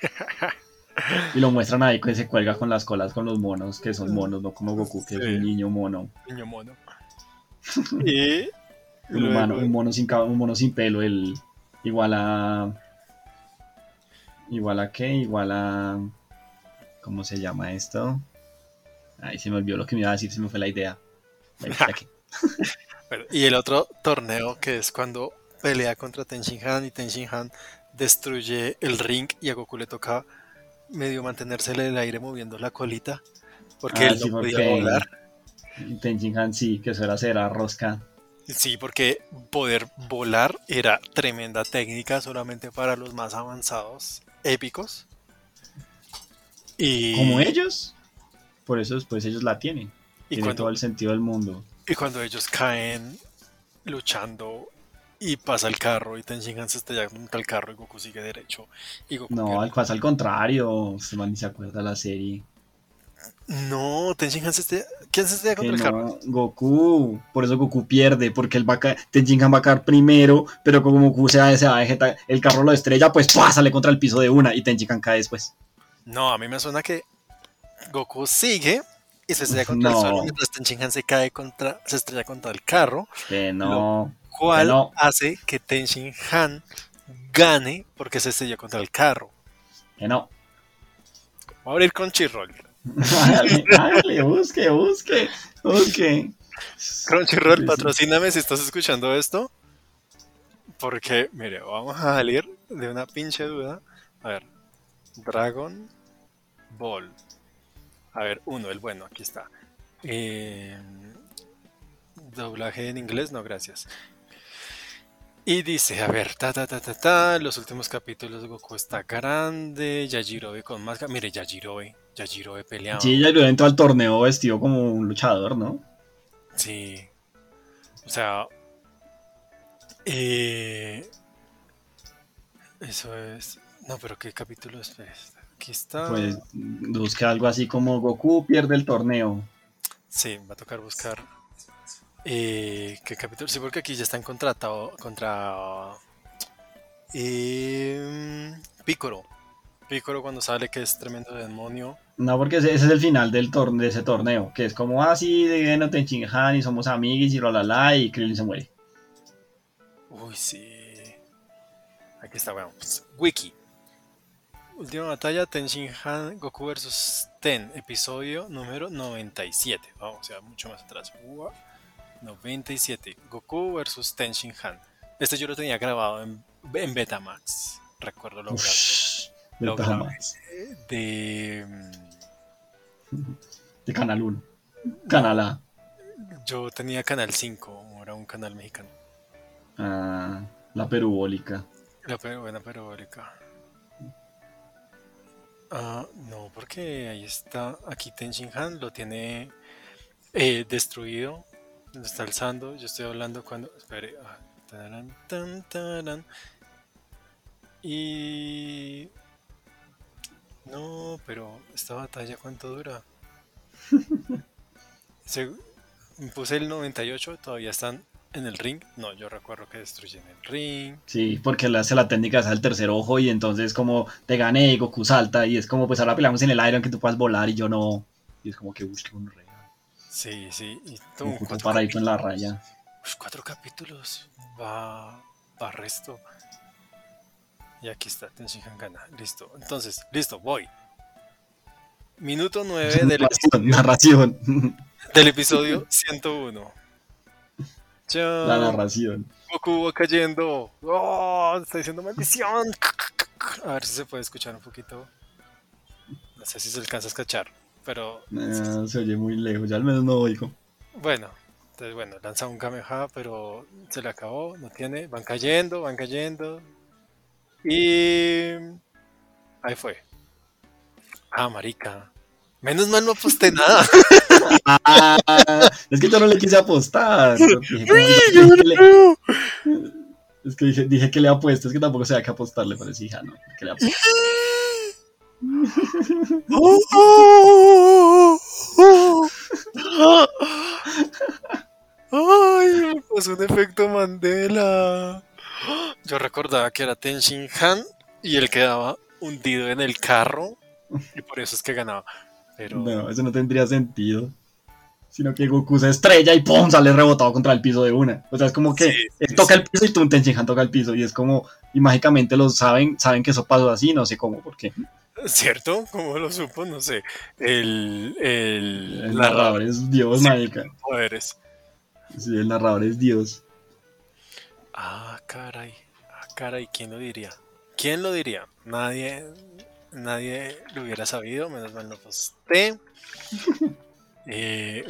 C: y lo muestran ahí que se cuelga con las colas con los monos, que son monos, no como Goku, que es un niño mono.
A: Niño mono.
C: y un, un, mono sin, un mono sin pelo, el igual a Igual a qué? Igual a... ¿Cómo se llama esto? Ay, se me olvidó lo que me iba a decir, se me fue la idea.
A: y el otro torneo que es cuando pelea contra Tenshin Han y Tenshin Han destruye el ring y a Goku le toca medio mantenerse en el aire moviendo la colita porque ah, él no podía volar.
C: Tenshin Han sí, que eso era hacer a rosca.
A: Sí, porque poder volar era tremenda técnica solamente para los más avanzados épicos.
C: Y... Como ellos. Por eso después ellos la tienen. Y Tiene todo el sentido del mundo.
A: Y cuando ellos caen luchando y pasa el carro y Tenshinhan se estrella contra el carro y Goku sigue derecho. Y
C: no, al, pasa al contrario. Se man ni se acuerda la serie.
A: No, Tenshinhan se estrella. ¿Quién se estrella contra el carro?
C: Goku. Por eso Goku pierde. Porque el va a Tenshinhan va a caer primero. Pero como Goku se va, se va a el carro lo estrella, pues sale contra el piso de una y Tenshinhan cae después.
A: No, a mí me suena que Goku sigue y se estrella contra el suelo mientras Tenshinhan se cae contra, se estrella contra el carro.
C: Que no.
A: Lo cual hace que Tenshinhan gane porque se estrella contra el carro.
C: Que no.
A: Voy a abrir con Chirrol.
C: Hágale, busque, busque, busque.
A: Crunchyroll, patrocíname si estás escuchando esto. Porque, mire, vamos a salir de una pinche duda. A ver, Dragon Ball. A ver, uno, el bueno, aquí está. Eh, doblaje en inglés, no, gracias. Y dice, a ver, ta ta ta ta ta, los últimos capítulos Goku está grande, Yajirobe con más... Mire, Yajirobe, Yajirobe peleado.
C: Sí, Yajirobe entró al torneo vestido como un luchador, ¿no?
A: Sí. O sea... Eh, eso es... No, pero ¿qué capítulo es? Aquí está.
C: Pues busca algo así como Goku pierde el torneo.
A: Sí, va a tocar buscar eh, ¿Qué capítulo? Sí, porque aquí ya están contratados contra eh, Picoro. Picoro cuando sale que es tremendo demonio.
C: No, porque ese, es el final del torneo, de ese torneo, que es como así ah, de no te y somos amigos y la la y Krillin se muere.
A: Uy, sí. Aquí está, bueno, pues, Wiki. Última batalla, Tenshin Han, Goku vs Ten, episodio número 97. Vamos, o sea, mucho más atrás. 97. Goku vs Tenshin Han. Este yo lo tenía grabado en, en Betamax. Recuerdo lo, Betamax. De.
C: De Canal 1. Canal A.
A: Yo tenía Canal 5, era un canal mexicano.
C: Ah, la perubólica.
A: La buena perubólica. Ah, no, porque ahí está. Aquí Tenshin Han lo tiene eh, destruido está alzando, yo estoy hablando cuando. Espere. Ah, y. No, pero esta batalla, ¿cuánto dura? Se, puse el 98, todavía están en el ring. No, yo recuerdo que destruyen el ring.
C: Sí, porque le hace la técnica es al tercer ojo y entonces como te gané y Goku salta y es como pues ahora peleamos en el aire aunque tú puedas volar y yo no. Y es como que busque un rey.
A: Sí, sí. Y
C: tú, cuatro en la raya.
A: cuatro capítulos. Va, va resto. Y aquí está, Tenshinhan gana. Listo. Entonces, listo, voy. Minuto 9 del
C: episodio, narración.
A: Del episodio 101.
C: La narración.
A: Goku va cayendo. ¡Oh! Está diciendo maldición. A ver si se puede escuchar un poquito. No sé si se alcanza a escuchar pero...
C: se oye muy lejos, ya al menos no oigo.
A: Bueno, entonces bueno, lanza un Kamehameha, pero se le acabó, no tiene, van cayendo, van cayendo. Y... Ahí fue. Ah, marica. Menos mal no aposté nada.
C: es que yo no le quise apostar. Es que dije, dije que le apuesto, es que tampoco sabía que apostarle, pero sí, hija, no. Que le apuesto.
A: ¡Ay! Me pasó un efecto Mandela. Yo recordaba que era Ten Shin Han y él quedaba hundido en el carro y por eso es que ganaba. Pero...
C: No, eso no tendría sentido. Sino que Goku se estrella y ¡pum! sale rebotado contra el piso de una. O sea, es como que
A: Sí,
C: él
A: sí,
C: toca
A: sí.
C: el piso y tú Ten Shin Han toca el piso. Y es como, y mágicamente lo saben, saben que eso pasó así, no sé cómo, porque
A: ¿Cierto? ¿Cómo lo supo? No sé. El, el,
C: el narrador es Dios,
A: Sí. poderes.
C: Sí, el narrador es Dios.
A: Ah, caray. Ah, caray. ¿Quién lo diría? ¿Quién lo diría? Nadie, nadie lo hubiera sabido, menos mal no posté. Eh,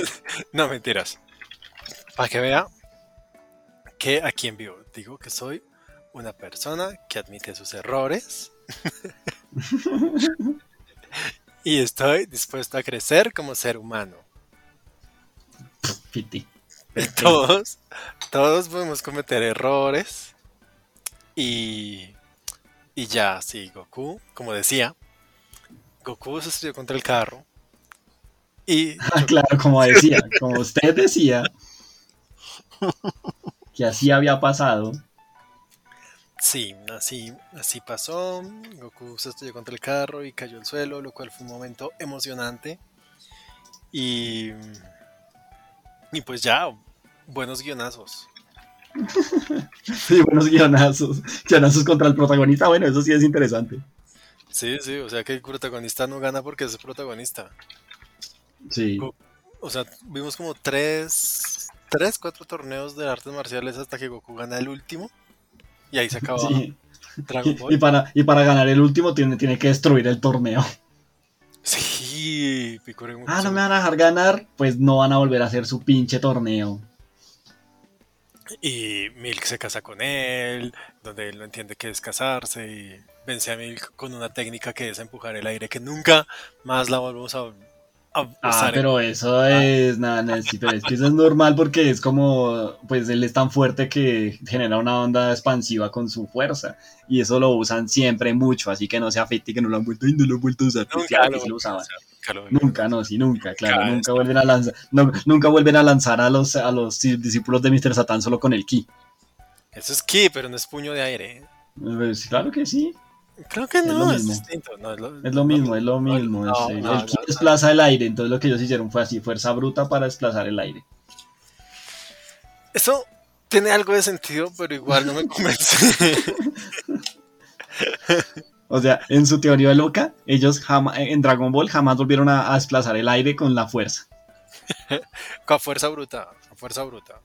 A: no, mentiras. Para que vea que aquí en vivo digo que soy una persona que admite sus errores y estoy dispuesto a crecer como ser humano.
C: Fiti.
A: Todos, todos podemos cometer errores. Y, y ya, sí, Goku, como decía, Goku se estrelló contra el carro. Y
C: Ah, claro, como decía, como usted decía, que así había pasado.
A: sí, así, así pasó. Goku se estrelló contra el carro y cayó al suelo, lo cual fue un momento emocionante. Y, y pues ya, buenos guionazos.
C: Sí, buenos guionazos. Guionazos contra el protagonista, bueno, eso sí es interesante.
A: Sí, sí, o sea que el protagonista no gana porque es el protagonista.
C: Sí.
A: O sea, vimos como tres, tres, cuatro torneos de artes marciales hasta que Goku gana el último. Y ahí se acaba
C: sí.
A: Dragon
C: Y, y
A: Ball.
C: para, y para ganar el último tiene, tiene que destruir el torneo.
A: Sí, Piccolo
C: Ah, no me van a dejar ganar, pues no van a volver a hacer su pinche torneo.
A: Y Milk se casa con él, donde él no entiende qué es casarse y vence a Milk con una técnica que es empujar el aire que nunca más la volvemos a, a
C: Ah,
A: usar. en-
C: pero eso es, nada, pero es que eso es normal porque es como, pues él es tan fuerte que genera una onda expansiva con su fuerza y eso lo usan siempre mucho, así que no se afecte que no lo han vuelto, y no lo han vuelto a usar, pues
A: Nunca lo
C: que usaban.
A: usar, nunca lo
C: no, sí, nunca, claro,
A: Cada
C: nunca vuelven a lanzar, no, nunca vuelven a lanzar a los, a los discípulos de Mr. Satan solo con el ki.
A: Eso es ki, pero no es puño de aire.
C: Pues, claro que sí,
A: Creo que
C: Es
A: no,
C: lo
A: es distinto. no, es, lo,
C: es lo mismo, es lo mismo.
A: No,
C: es- el-
A: no,
C: el ki
A: no, no.
C: desplaza el aire, entonces lo que ellos hicieron fue así, fuerza bruta para desplazar el aire.
A: Eso tiene algo de sentido, pero igual no me convence.
C: O sea, en su teoría loca, ellos jamás, en Dragon Ball jamás volvieron a, a desplazar el aire con la fuerza.
A: Con fuerza bruta, con fuerza bruta.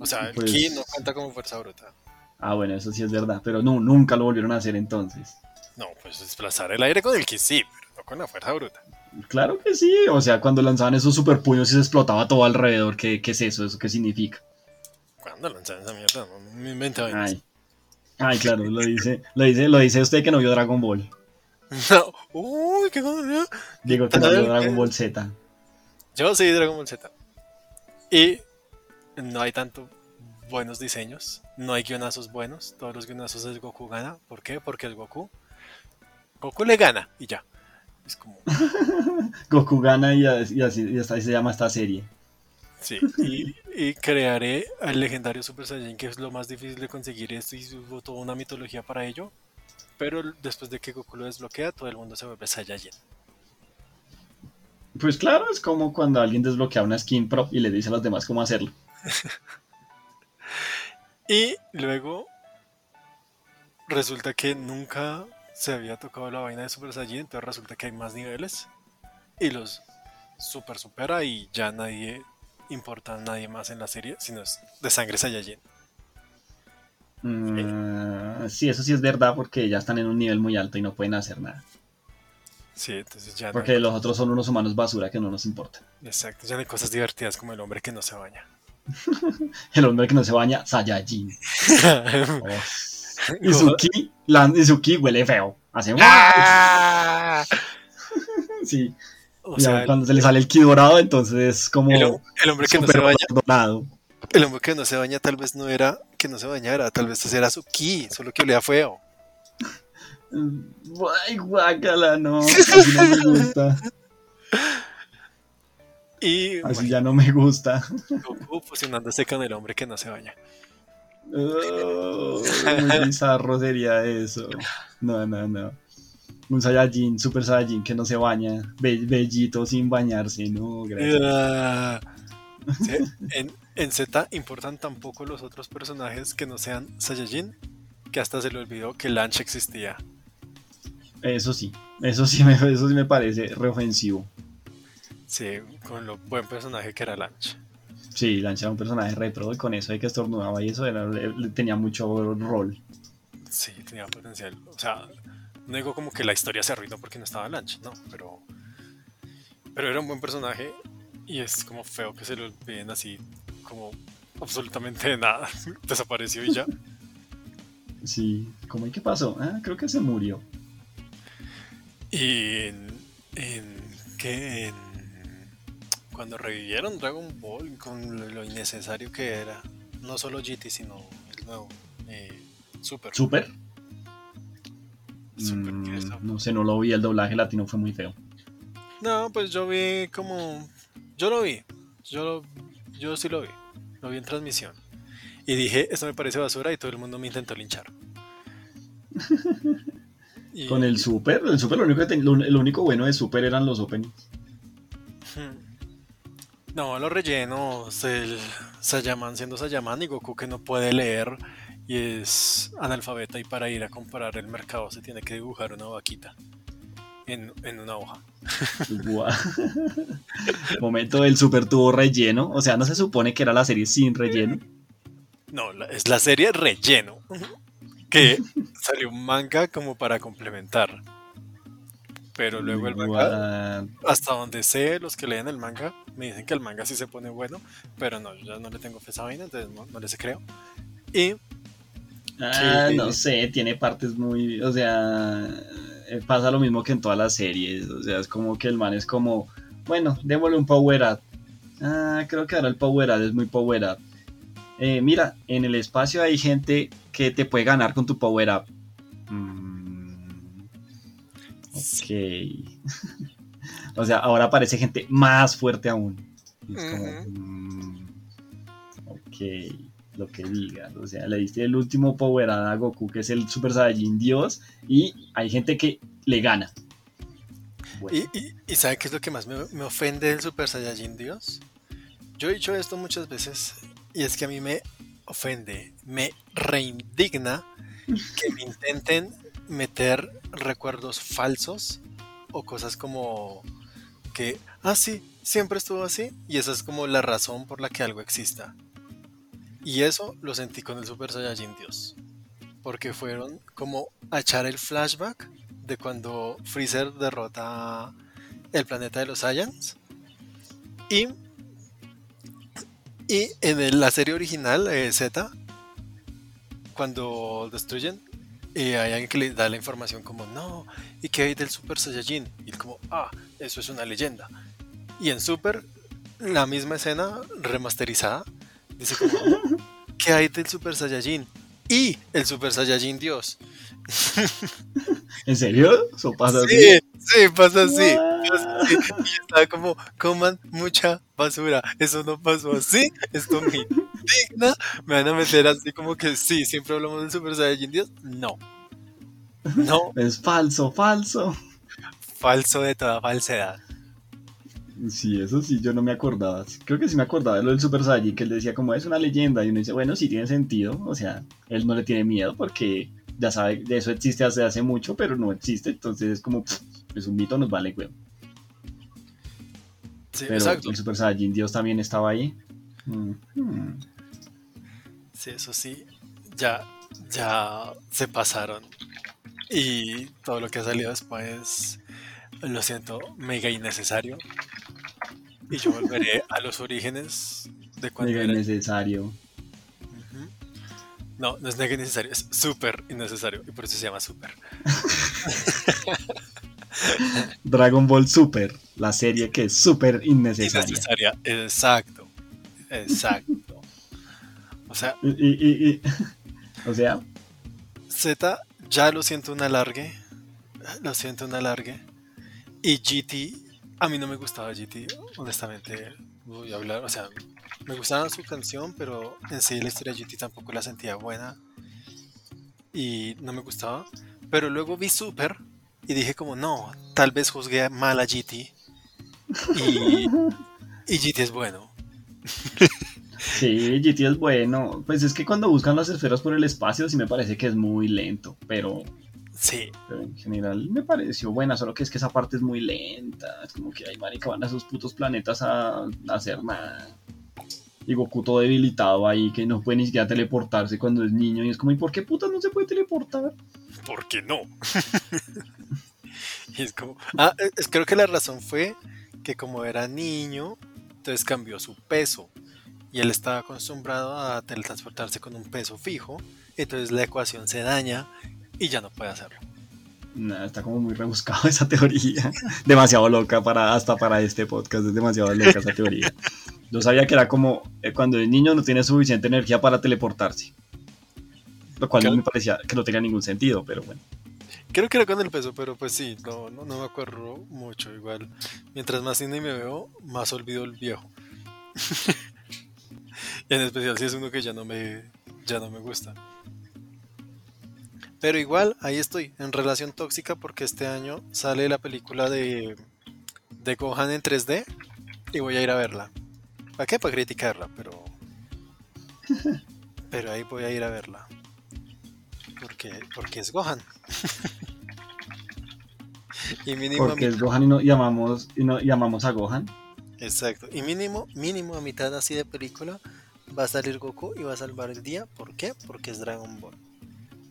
A: O sea, el
C: Pues-
A: ki no cuenta como fuerza bruta.
C: Ah, bueno, eso sí es verdad, pero no, nunca lo volvieron a hacer entonces.
A: No, pues desplazar el aire con el ki sí, pero no con la fuerza bruta.
C: Claro que sí, o sea, cuando lanzaban esos super puños y se explotaba todo alrededor, ¿qué, qué es eso? ¿Eso qué significa?
A: ¿Cuándo lanzan esa mierda? No, me invento vainas.
C: Ay, ay claro, lo dice, lo dice, lo dice usted que no vio Dragon Ball.
A: No. Uy, qué cosa.
C: Digo que no vio Dragon Ball Z.
A: Yo sí, Dragon Ball Z. Y no hay tanto buenos diseños, no hay guionazos buenos. Todos los guionazos es Goku gana. ¿Por qué? Porque es Goku. Goku le gana y ya. Es como,
C: Goku gana y, as- y así, y ahí se llama esta serie.
A: Sí. Y, y crearé al legendario Super Saiyan, que es lo más difícil de conseguir esto y hubo toda una mitología para ello. Pero después de que Goku lo desbloquea, todo el mundo se vuelve Saiyajin.
C: Pues claro, es como cuando alguien desbloquea una skin prop y le dice a los demás cómo hacerlo.
A: Y luego resulta que nunca se había tocado la vaina de Super Saiyan, entonces resulta que hay más niveles y los super supera y ya nadie importa a nadie más en la serie, sino es de sangre Saiyajin.
C: Mm, sí, eso sí es verdad porque ya están en un nivel muy alto y no pueden hacer nada.
A: Sí, entonces ya
C: Porque los otros son unos humanos basura que no nos importa.
A: exacto, ya no hay cosas divertidas como el hombre que no se baña.
C: El hombre que no se baña, Saiyajin. Oh. Y su ki, la- y su ki huele feo. Hace
A: ¡Ah!
C: Sí.
A: O
C: Ya,
A: sea, el,
C: cuando se le sale el ki dorado, entonces es como
A: el hom- el hombre que no se baña,
C: dorado.
A: el hombre que no se baña tal vez no era que no se bañara. Tal vez ese era su ki, solo que olía feo.
C: Ay, guácala, no. Así no me gusta.
A: Y
C: Así ya no me gusta.
A: Goku fusionándose con el hombre que no se baña.
C: Oh, muy bizarro sería eso. No, no, no. Un Saiyajin, Super Saiyajin que no se baña. Be- bellito sin bañarse, no, gracias.
A: Ah. Sí, En, en Z importan tampoco los otros personajes que no sean Saiyajin, que hasta se le olvidó que Lanch existía.
C: Eso sí, eso sí me, eso sí me parece reofensivo.
A: Sí, con lo buen personaje que era Lanch.
C: Sí, Lancha era un personaje retro y con eso de que estornudaba y eso era, tenía mucho rol.
A: Sí, tenía potencial. O sea, no digo como que la historia se arruinó porque no estaba Lanch, no, pero. Pero era un buen personaje y es como feo que se lo olviden así, como absolutamente de nada. Desapareció y ya.
C: Sí, ¿cómo y qué pasó? Ah, creo que se murió.
A: Y en, en que en, cuando revivieron Dragon Ball con lo, lo innecesario que era, no solo GT sino el nuevo eh, Super.
C: ¿Super? Mm, no sé, no lo vi, el doblaje latino fue muy feo.
A: No, pues yo vi como yo lo vi, yo lo- yo sí lo vi, lo vi en transmisión y dije esto me parece basura y todo el mundo me intentó linchar. Y-
C: Con el Super, el Super lo único, que ten- lo, lo único bueno de Super eran los openings.
A: Hmm. No, los rellenos, el Sayaman siendo Sayaman y Goku que no puede leer y es analfabeta y para ir a comprar el mercado se tiene que dibujar una vaquita en, en una hoja.
C: Momento del Super tuvo relleno, o sea, no se supone que era la serie sin relleno.
A: No, es la serie relleno que salió un manga como para complementar. Pero luego el manga, hasta donde sé, los que leen el manga me dicen que el manga sí se pone bueno, pero no, yo ya no le tengo fe a esa vaina, entonces no, no les creo. Y
C: Ah,
A: Sí.
C: no sé, tiene partes muy, o sea, eh, pasa lo mismo que en todas las series, o sea, es como que el man es como, bueno, démosle un power up. Ah, creo que ahora el power up es muy power up. Eh, mira, en el espacio hay gente que te puede ganar con tu power up. Mm, ok. o sea, ahora aparece gente más fuerte aún. Y es como, mm, ok, lo que digas. O sea, le diste el último power a Goku, que es el Super Saiyajin Dios, y hay gente que le gana.
A: ¿Y, sabe qué es lo que más me, me ofende del Super Saiyajin Dios? Yo he dicho esto muchas veces y es que a mí me ofende, me reindigna que me intenten meter recuerdos falsos o cosas como que, ah, sí, siempre estuvo así y esa es como la razón por la que algo exista. Y eso lo sentí con el Super Saiyajin Dios. Porque fueron como a echar el flashback de cuando Freezer derrota el planeta de los Saiyans. Y, y en la serie original, eh, Z, cuando destruyen, eh, hay alguien que le da la información como, no, ¿y qué hay del Super Saiyajin? Y como, ah, eso es una leyenda. Y en Super, la misma escena remasterizada, dice como, ¿qué hay del Super Saiyajin? Y el Super Saiyajin Dios.
C: ¿En serio? ¿Eso pasa así?
A: Sí, sí, pasa así. Pasa así. Y estaba como, coman mucha basura. Eso no pasó así. Esto me indigna. Me van a meter así como que sí, siempre hablamos del Super Saiyajin Dios. No. No,
C: Es falso, falso.
A: falso de toda falsedad.
C: Sí, eso sí, yo no me acordaba. Creo que sí me acordaba de lo del Super Saiyajin, que él decía como es una leyenda. Y uno dice, bueno, sí tiene sentido. O sea, él no le tiene miedo porque ya sabe, de eso existe hace, hace mucho, pero no existe. Entonces es como, pff, es un mito, nos vale, weón.
A: Sí,
C: Pero
A: exacto.
C: el Super Saiyajin Dios también estaba ahí. Mm, hmm.
A: Sí, eso sí. Ya, ya se pasaron. Y todo lo que ha salido después, lo siento, mega innecesario. Y yo volveré a los orígenes de cuando
C: Mega
A: era
C: innecesario.
A: Ujú. No, no es mega innecesario, es súper innecesario y por eso se llama súper.
C: Dragon Ball Super, la serie que es súper innecesaria.
A: Innecesaria, exacto, exacto. O sea.
C: o sea.
A: Z ya lo siento un alargue. Lo siento un alargue. Y GT, a mí no me gustaba GT, honestamente. Voy a hablar, o sea, me gustaba su canción, pero en sí la historia de GT tampoco la sentía buena. Y no me gustaba. Pero luego vi Super y dije como, no, tal vez juzgué mal a GT. Y, y GT es bueno.
C: Sí, GT es bueno. Pues es que cuando buscan las esferas por el espacio sí me parece que es muy lento, pero...
A: Sí.
C: Pero en general me pareció buena, solo que es que esa parte es muy lenta. Es como que, ay, marica, van a esos putos planetas a, hacer nada. Y Goku todo debilitado ahí, que no puede ni siquiera teleportarse cuando es niño. Y es como, ¿y por qué puta no se puede teleportar?
A: ¿Por qué no? y es como... Ah, es, creo que la razón fue que como era niño, entonces cambió su peso y él estaba acostumbrado a teletransportarse con un peso fijo, entonces la ecuación se daña y ya no puede hacerlo.
C: está como muy rebuscado esa teoría. demasiado loca para hasta para este podcast, es demasiado loca esa teoría. Yo sabía que era como eh, cuando el niño no tiene suficiente energía para teleportarse. Lo cual no me parecía que no tenga ningún sentido, pero bueno.
A: Creo que era con el peso, pero pues sí, no, no, no me acuerdo mucho. Igual, mientras más cine me veo, más olvido el viejo. en especial si es uno que ya no me, ya no me gusta. Pero igual, ahí estoy, en relación tóxica, porque este año sale la película de, de Gohan en 3D y voy a ir a verla. ¿Para qué? Para criticarla, pero. Pero ahí voy a ir a verla. Porque, porque es Gohan.
C: y mínimo porque es Gohan y no llamamos, y no llamamos a Gohan.
A: Exacto. Y mínimo, mínimo a mitad así de película va a salir Goku y va a salvar el día. ¿Por qué? Porque es Dragon Ball.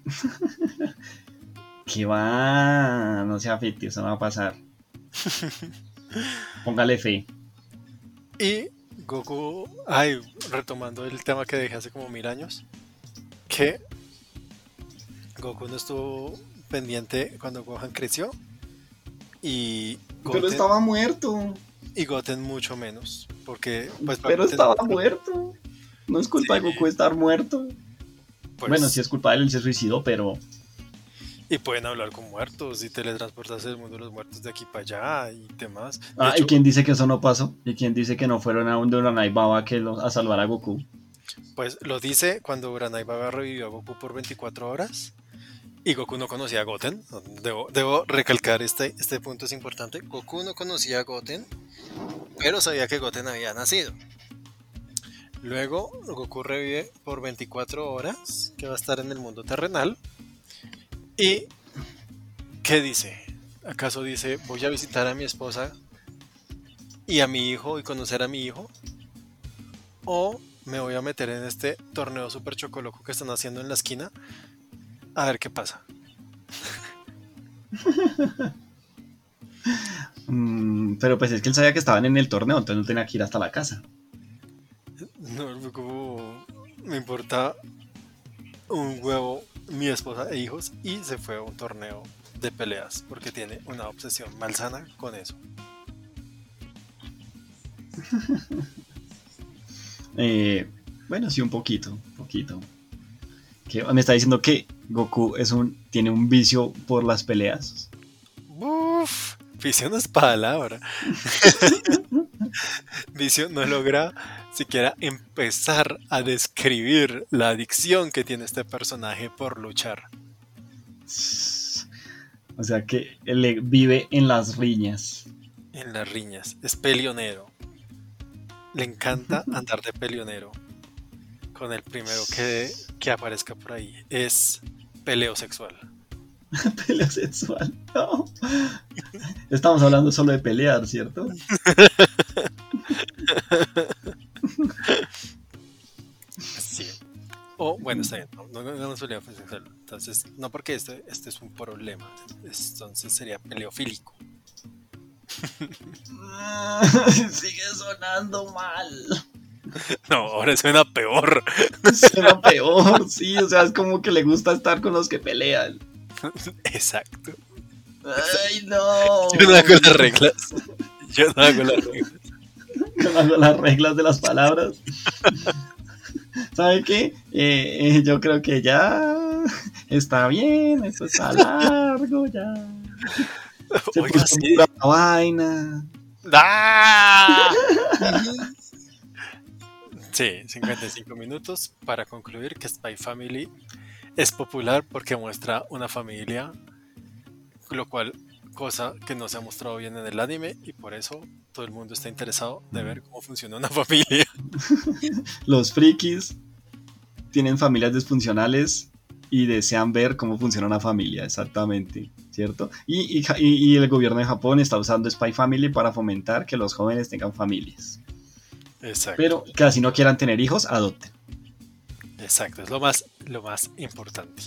C: que va, no sea ficticio, eso no va a pasar. Póngale fe.
A: Y Goku, ay, retomando el tema que dejé hace como mil años, que Goku no estuvo pendiente cuando Gohan creció y
C: pero estaba muerto
A: y Goten mucho menos porque pues,
C: pero estaba muerto no es culpa de Goku estar muerto. Pues bueno, sí es culpa de él, él se suicidó, pero.
A: Y pueden hablar con muertos y teletransportarse del mundo de los muertos de aquí para allá y demás.
C: ah, ¿y quién dice que eso no pasó? ¿Y quién dice que no fueron a un Uranai Baba que a salvar a Goku?
A: Pues lo dice cuando Uranai Baba revivió a Goku por 24 horas y Goku no conocía a Goten. Debo, debo, recalcar este, este punto, es importante. Goku no conocía a Goten, pero sabía que Goten había nacido. Luego Goku revive por 24 horas, que va a estar en el mundo terrenal. ¿Y qué dice? ¿Acaso dice, voy a visitar a mi esposa y a mi hijo y conocer a mi hijo? ¿O me voy a meter en este torneo super chocoloco que están haciendo en la esquina a ver qué pasa?
C: Mm, pero pues es que él sabía que estaban en el torneo, entonces no tenía que ir hasta la casa.
A: No, como me importa un huevo mi esposa e hijos y se fue a un torneo de peleas porque tiene una obsesión malsana con eso.
C: Eh, bueno, sí, un poquito, un poquito. Me está diciendo que Goku es un tiene un vicio por las peleas.
A: Uf, vicio no es palabra. vicio no logra siquiera empezar a describir la adicción que tiene este personaje por luchar.
C: O sea que él vive en las riñas.
A: En las riñas. Es pelionero. Le encanta andar de pelionero. Con el primero que, que aparezca por ahí. Es peleo sexual.
C: peleo sexual. No. Estamos hablando solo de pelear, ¿cierto?
A: Sí. O, bueno, está bien, no, no, no, sexual. Entonces, no porque este, este es un problema. Entonces sería peleofílico.
C: Sigue sonando mal.
A: No, ahora suena peor.
C: Suena peor, sí, o sea, es como que le gusta estar con los que pelean.
A: Exacto.
C: Ay, no.
A: Yo no hago las reglas. Yo no hago las reglas.
C: Yo no hago las reglas de las palabras. ¿Sabe qué? Eh, eh, yo creo que ya está bien, esto está largo ya. Se
A: Oiga,
C: puso
A: sí.
C: la vaina.
A: ¡Ah! Sí, 55 minutos para concluir que Spy Family es popular porque muestra una familia, lo cual cosa que no se ha mostrado bien en el anime y por eso todo el mundo está interesado de ver cómo funciona una familia.
C: Los frikis tienen familias disfuncionales y desean ver cómo funciona una familia, exactamente, ¿cierto? Y, y el gobierno de Japón está usando Spy Family para fomentar que los jóvenes tengan familias.
A: Exacto.
C: Pero que así no quieran tener hijos, adopten.
A: Exacto, es lo más, lo más importante.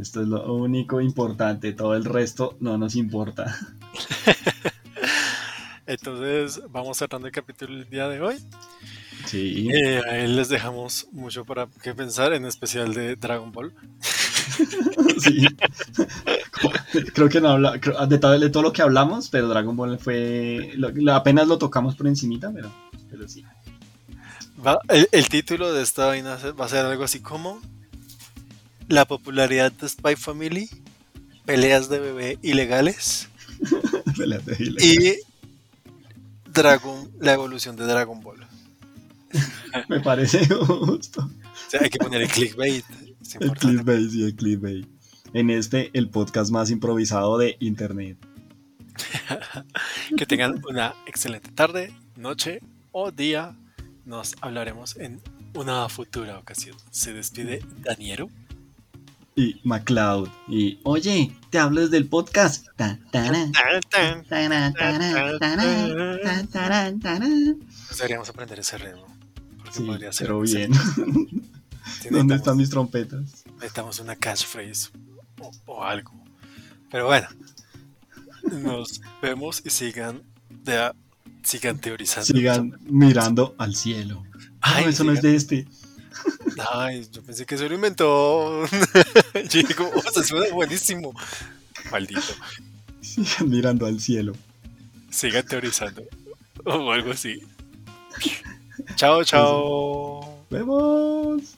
C: Esto es lo único importante, todo el resto no nos importa.
A: Entonces, vamos cerrando el capítulo el día de hoy.
C: Sí.
A: Eh, ahí les dejamos mucho para que pensar, en especial de Dragon Ball.
C: Sí. Creo que no habla, creo- de, todo, de todo lo que hablamos, pero Dragon Ball fue. lo- apenas lo tocamos por encimita, pero, pero sí.
A: Va- el, el título de esta vaina va a ser algo así como La popularidad de Spy Family, peleas de bebé ilegales y Dragon, la evolución de Dragon Ball.
C: Me parece justo.
A: O sea, hay que poner el clickbait.
C: El clickbait, sí, el clickbait. En este, el podcast más improvisado de internet.
A: Que tengan una excelente tarde, noche o día. Nos hablaremos en una futura ocasión. Se despide Daniero.
C: Y MacLeod. Y, oye, te hablo desde el podcast.
A: Pues deberíamos aprender ese ritmo. Porque
C: Sí,
A: podría ser
C: pero bien. ¿Dónde están mis trompetas?
A: necesitamos una catchphrase o, o algo. Pero bueno, nos vemos y sigan, de a- sigan teorizando.
C: Sigan mirando al cielo.
A: Ay,
C: no, eso no es de este.
A: Ay, yo pensé que se lo inventó. Yo digo, oh, se suena buenísimo. Maldito.
C: Sigan mirando al cielo.
A: Sigan teorizando. O algo así. Chao, chao.
C: Vemos.